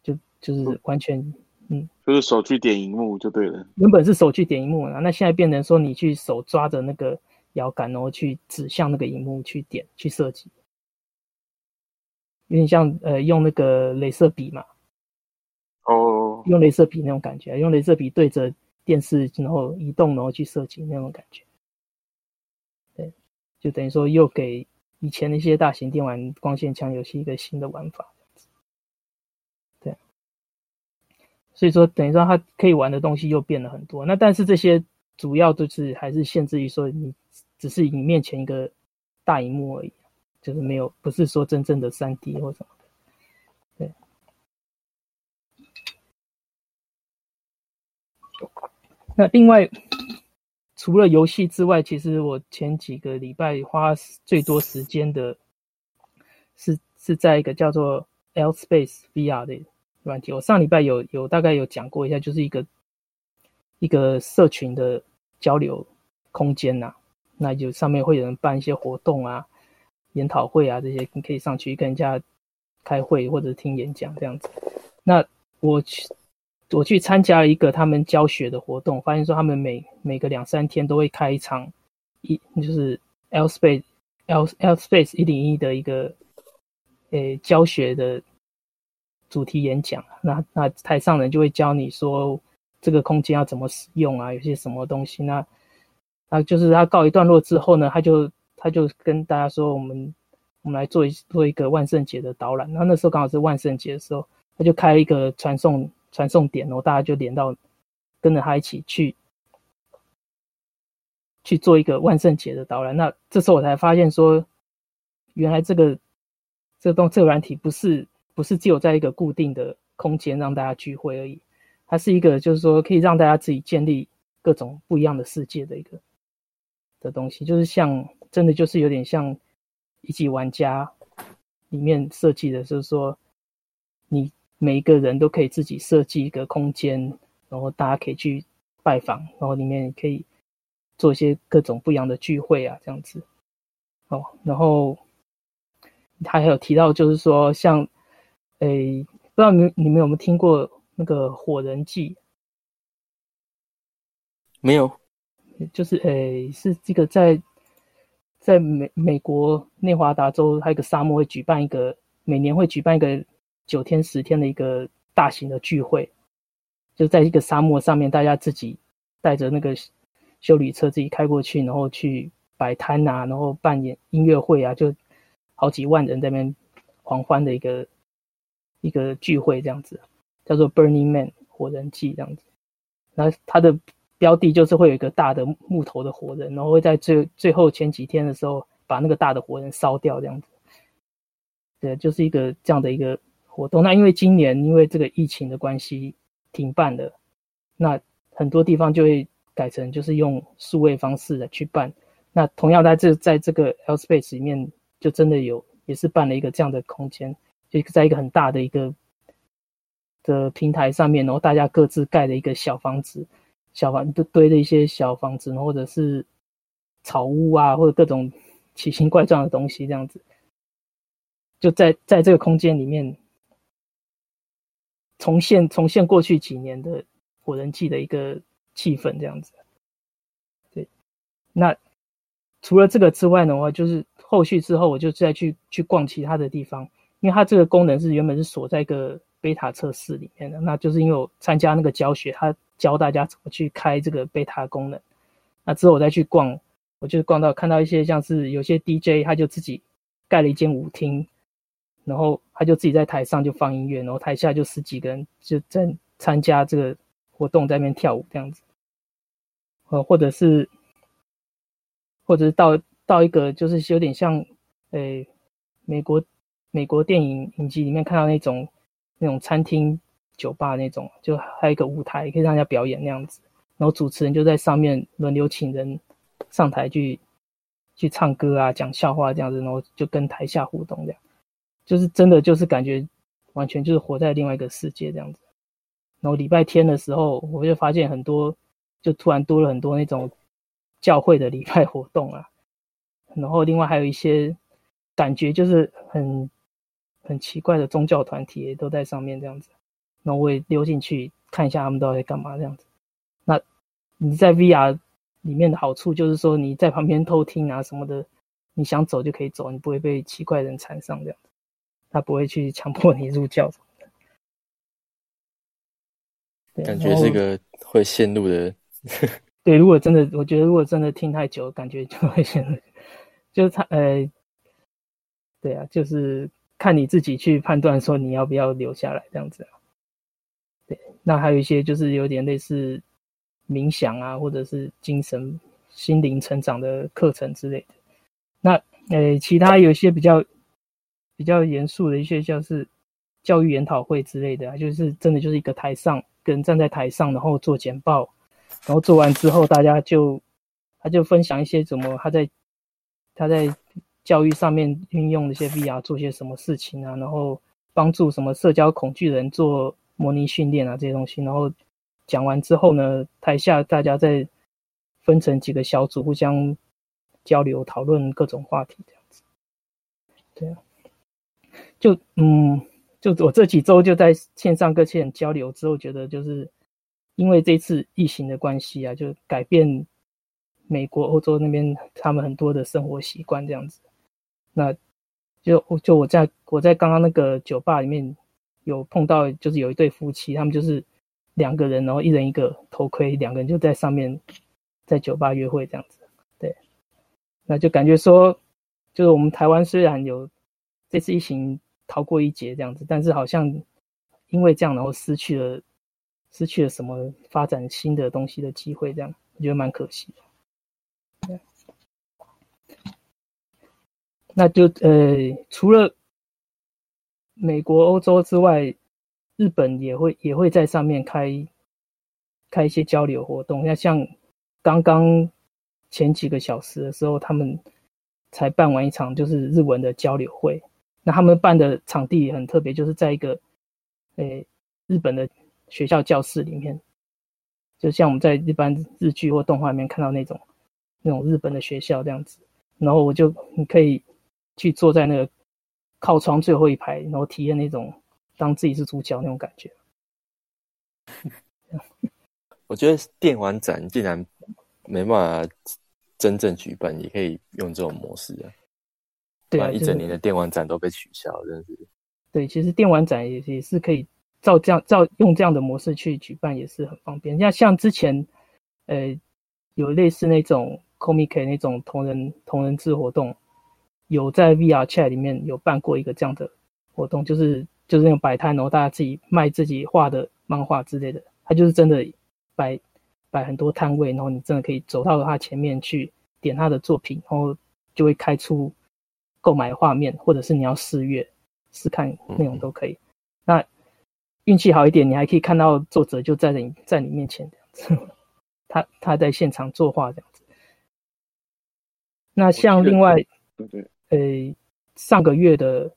就就是完全，嗯，就是手去点荧幕就对了。原本是手去点荧幕啊，那现在变成说你去手抓着那个摇杆，然后去指向那个荧幕去点去射击，有点像呃用那个镭射笔嘛。哦，用镭射笔那种感觉，用镭射笔对着电视，然后移动，然后去射击那种感觉。对，就等于说又给以前那些大型电玩光线枪游戏一个新的玩法。对，所以说等于说它可以玩的东西又变了很多。那但是这些主要都是还是限制于说你只是你面前一个大荧幕而已，就是没有不是说真正的三 D 或什么。那另外，除了游戏之外，其实我前几个礼拜花最多时间的是是在一个叫做 L-Space VR 的软体。我上礼拜有有大概有讲过一下，就是一个一个社群的交流空间呐、那就上面会有人办一些活动啊、研讨会啊这些，你可以上去跟人家开会或者听演讲这样子。那我去。我去参加了一个他们教学的活动，发现说他们每每个两三天都会开一场一就是 L Space L L Space 一零一的一个诶教学的主题演讲。那那台上人就会教你说这个空间要怎么使用啊，有些什么东西。那那就是他告一段落之后呢，他就他就跟大家说，我们我们来做一做一个万圣节的导览。那那时候刚好是万圣节的时候，他就开了一个传送。传送点，然后大家就连到，跟着他一起去去做一个万圣节的导览。那这时候我才发现说，原来这个这个东这个软体不是不是只有在一个固定的空间让大家聚会而已，它是一个就是说可以让大家自己建立各种不一样的世界的一个的东西，就是像真的就是有点像一级玩家里面设计的，就是说你。每一个人都可以自己设计一个空间，然后大家可以去拜访，然后里面可以做一些各种不一样的聚会啊，这样子。哦，然后他还有提到，就是说像，诶，不知道你们你们有没有听过那个火人祭？没有，就是诶，是这个在在美美国内华达州，还有一个沙漠会举办一个，每年会举办一个。九天十天的一个大型的聚会，就在一个沙漠上面，大家自己带着那个修理车自己开过去，然后去摆摊啊，然后办演音乐会啊，就好几万人在那边狂欢的一个一个聚会，这样子叫做 Burning Man 火人祭这样子。然后它的标的就是会有一个大的木头的火人，然后会在最最后前几天的时候把那个大的火人烧掉这样子。对，就是一个这样的一个。活动，那因为今年因为这个疫情的关系停办了，那很多地方就会改成就是用数位方式来去办。那同样在这在这个 L Space 里面，就真的有也是办了一个这样的空间，就在一个很大的一个的平台上面，然后大家各自盖了一个小房子，小房都堆了一些小房子，或者是草屋啊，或者各种奇形怪状的东西，这样子，就在在这个空间里面。重现重现过去几年的火人祭的一个气氛，这样子。对，那除了这个之外的话，就是后续之后我就再去去逛其他的地方，因为它这个功能是原本是锁在一个贝塔测试里面的，那就是因为我参加那个教学，他教大家怎么去开这个贝塔功能。那之后我再去逛，我就逛到看到一些像是有些 DJ，他就自己盖了一间舞厅。然后他就自己在台上就放音乐，然后台下就十几个人就在参加这个活动，在那边跳舞这样子。呃，或者是，或者是到到一个就是有点像，诶，美国美国电影影集里面看到那种那种餐厅酒吧那种，就还有一个舞台可以让人家表演那样子。然后主持人就在上面轮流请人上台去去唱歌啊，讲笑话这样子，然后就跟台下互动这样。就是真的，就是感觉完全就是活在另外一个世界这样子。然后礼拜天的时候，我就发现很多，就突然多了很多那种教会的礼拜活动啊。然后另外还有一些感觉，就是很很奇怪的宗教团体也都在上面这样子，那我也溜进去看一下他们到底在干嘛这样子。那你在 VR 里面的好处就是说你在旁边偷听啊什么的，你想走就可以走，你不会被奇怪人缠上这样子，他不会去强迫你入教什么的。感觉是个会陷入的。对，如果真的，我觉得如果真的听太久，感觉就会陷入，就是他呃。对啊，就是看你自己去判断说你要不要留下来这样子啊。对，那还有一些就是有点类似冥想啊，或者是精神心灵成长的课程之类的。那呃，其他有一些比较比较严肃的一些，像是教育研讨会之类的，就是真的就是一个台上跟站在台上，然后做简报，然后做完之后，大家就他就分享一些怎么他在他在。教育上面运用那些 VR 做些什么事情啊？然后帮助什么社交恐惧人做模拟训练啊这些东西。然后讲完之后呢，台下大家再分成几个小组，互相交流讨论各种话题这样子。对啊，就嗯，就我这几周就在线上跟线交流之后，觉得就是因为这次疫情的关系啊，就改变美国、欧洲那边他们很多的生活习惯这样子。那就就我在我在刚刚那个酒吧里面有碰到，就是有一对夫妻，他们就是两个人，然后一人一个头盔，两个人就在上面在酒吧约会这样子。对，那就感觉说，就是我们台湾虽然有这次疫情逃过一劫这样子，但是好像因为这样，然后失去了失去了什么发展新的东西的机会，这样我觉得蛮可惜。那就呃，除了美国、欧洲之外，日本也会也会在上面开开一些交流活动。那像刚刚前几个小时的时候，他们才办完一场就是日文的交流会。那他们办的场地也很特别，就是在一个诶日本的学校教室里面，就像我们在一般日剧或动画里面看到那种那种日本的学校这样子。然后我就你可以。去坐在那个靠窗最后一排，然后体验那种当自己是主角那种感觉。我觉得电玩展竟然没办法真正举办，也可以用这种模式啊。对啊，一整年的电玩展都被取消，真是。对，其实电玩展也也是可以照这样照用这样的模式去举办，也是很方便。像像之前，呃，有类似那种 Comic 那种同人同人志活动。有在 VR Chat 里面有办过一个这样的活动，就是就是那种摆摊，然后大家自己卖自己画的漫画之类的，他就是真的摆摆很多摊位，然后你真的可以走到他前面去点他的作品，然后就会开出购买画面，或者是你要试阅试看内容都可以。那运气好一点，你还可以看到作者就在你在你面前这样子，他他在现场作画这样子。那像另外对对。呃，上个月的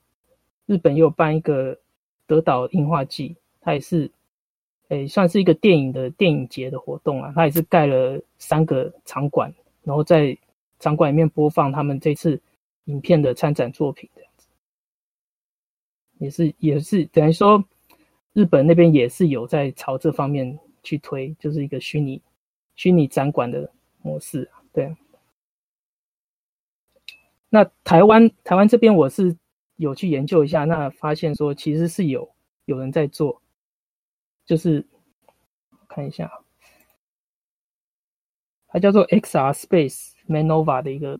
日本又有办一个德岛樱花季，它也是，诶，算是一个电影的电影节的活动啊。它也是盖了三个场馆，然后在场馆里面播放他们这次影片的参展作品，这样子，也是也是等于说，日本那边也是有在朝这方面去推，就是一个虚拟虚拟展馆的模式，对。那台湾台湾这边我是有去研究一下，那发现说其实是有有人在做，就是看一下，它叫做 XR Space Manova 的一个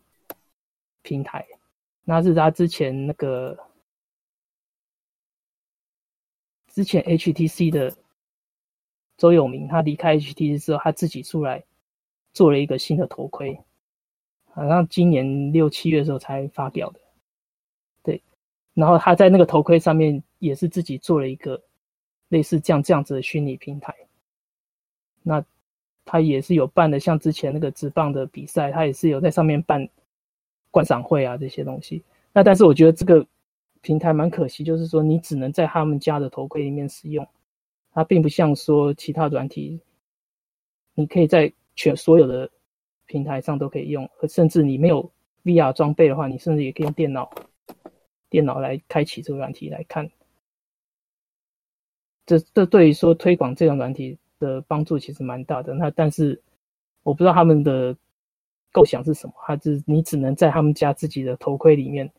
平台，那是他之前那个之前 HTC 的周永明，他离开 HTC 之后，他自己出来做了一个新的头盔。好像今年六七月的时候才发表的，对。然后他在那个头盔上面也是自己做了一个类似这样这样子的虚拟平台。那他也是有办的，像之前那个直棒的比赛，他也是有在上面办观赏会啊这些东西。那但是我觉得这个平台蛮可惜，就是说你只能在他们家的头盔里面使用，它并不像说其他软体，你可以在全所有的。平台上都可以用，甚至你没有 VR 装备的话，你甚至也可以用电脑电脑来开启这个软体来看。这这对于说推广这种软体的帮助其实蛮大的。那但是我不知道他们的构想是什么，他是你只能在他们家自己的头盔里面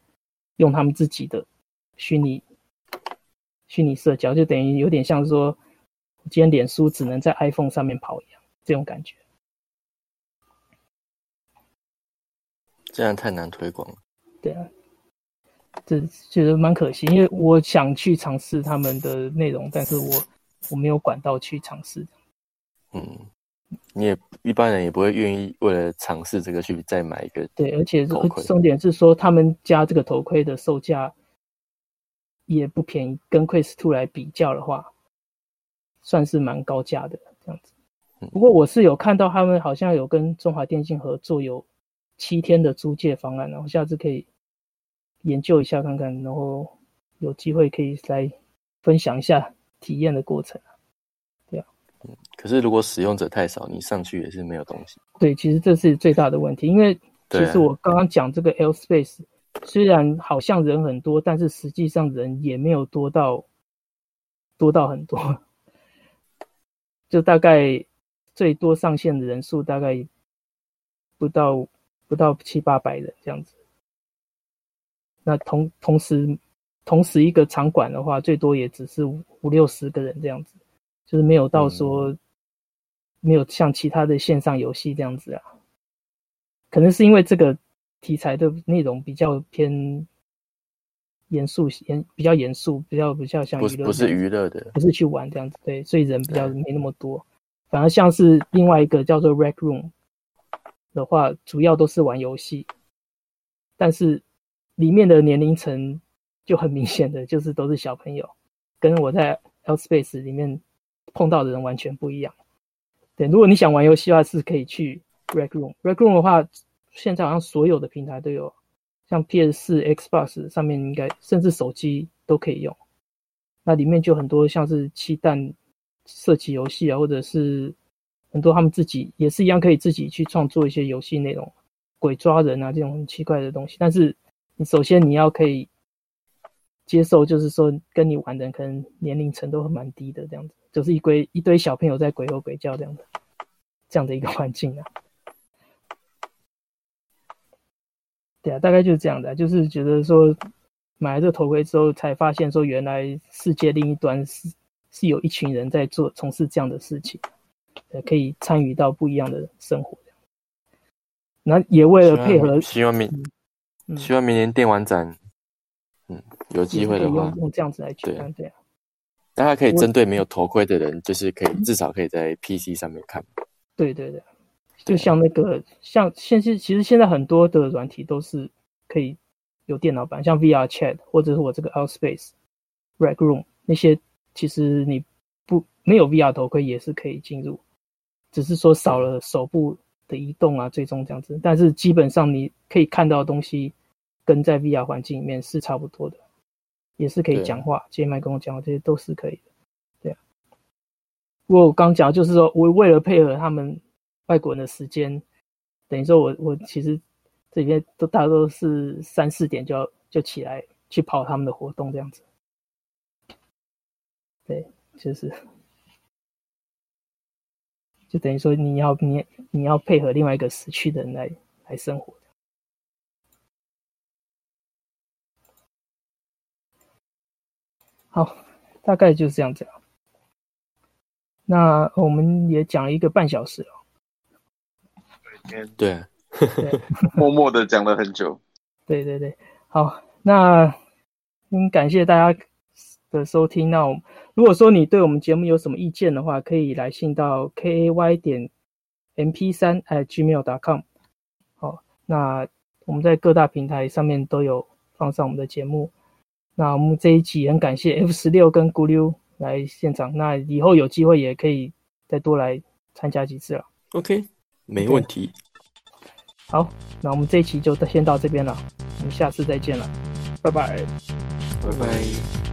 用他们自己的虚拟虚拟社交，就等于有点像说今天脸书只能在 iPhone 上面跑一样，这种感觉。这样太难推广了。对啊。这觉得蛮可惜，因为我想去尝试他们的内容，但是我我没有管道去尝试。嗯，你也一般人也不会愿意为了尝试这个去再买一个。对，而且重点是说，他们家这个头盔的售价也不便宜，跟 Quest 2来比较的话，算是蛮高价的这样子。不过我是有看到他们好像有跟中华电信合作，有七天的租借方案，然后下次可以。研究一下看看，然后有机会可以来分享一下体验的过程。可是如果使用者太少，你上去也是没有东西。对，其实这是最大的问题，因为其实我刚刚讲这个 L Space，虽然好像人很多，但是实际上人也没有多到多到很多，就大概最多上线的人数大概不到不到七八百人这样子。那同同时，同时一个场馆的话，最多也只是五五六十个人这样子，就是没有到说，没有像其他的线上游戏这样子啊。可能是因为这个题材的内容比较偏严肃，严比较严肃，比较比较像娱乐，不是娱乐的，不是去玩这样子，对，所以人比较没那么多。反而像是另外一个叫做 Rec Room 的话，主要都是玩游戏，但是。里面的年龄层就很明显的就是都是小朋友，跟我在 L Space 里面碰到的人完全不一样。对，如果你想玩游戏的话，是可以去 Rec Room。Rec Room 的话，现在好像所有的平台都有，像 PS 4、Xbox 上面应该甚至手机都可以用。那里面就很多像是气弹射击游戏啊，或者是很多他们自己也是一样可以自己去创作一些游戏内容，鬼抓人啊这种很奇怪的东西，但是。你首先你要可以接受，就是说跟你玩的人可能年龄层都蛮低的，这样子，就是一堆一堆小朋友在鬼吼鬼叫这样的，这样的一个环境啊。对啊，大概就是这样的，就是觉得说买了这个头盔之后，才发现说原来世界另一端是是有一群人在做从事这样的事情，可以参与到不一样的生活。那也为了配合，希望明。希望明年电玩展，嗯，有机会的话，用用这样子来举办，对啊。大家可以针对没有头盔的人，就是可以至少可以在 PC 上面看。对对对，就像那个，像现在其实现在很多的软体都是可以有电脑版，像 VR Chat 或者是我这个 Outspace Rec Room 那些，其实你不没有 VR 头盔也是可以进入，只是说少了手部的移动啊，最终这样子，但是基本上你可以看到的东西，跟在 VR 环境里面是差不多的，也是可以讲话、接麦跟我讲话，这些都是可以的。对啊，我刚讲就是说我为了配合他们外国人的时间，等于说我我其实这边都大多是三四点就要就起来去跑他们的活动这样子。对，就是。就等于说，你要你你要配合另外一个死去的人来来生活。好，大概就是这样子。那我们也讲了一个半小时了。对，默默的讲了很久。对对对，好，那嗯，感谢大家的收听。那我。如果说你对我们节目有什么意见的话，可以来信到 k a y 点 m p 三 at gmail dot com。好，那我们在各大平台上面都有放上我们的节目。那我们这一集很感谢 F 十六跟咕溜来现场。那以后有机会也可以再多来参加几次了。OK，没问题。好，那我们这一期就先到这边了，我们下次再见了，拜拜，拜拜。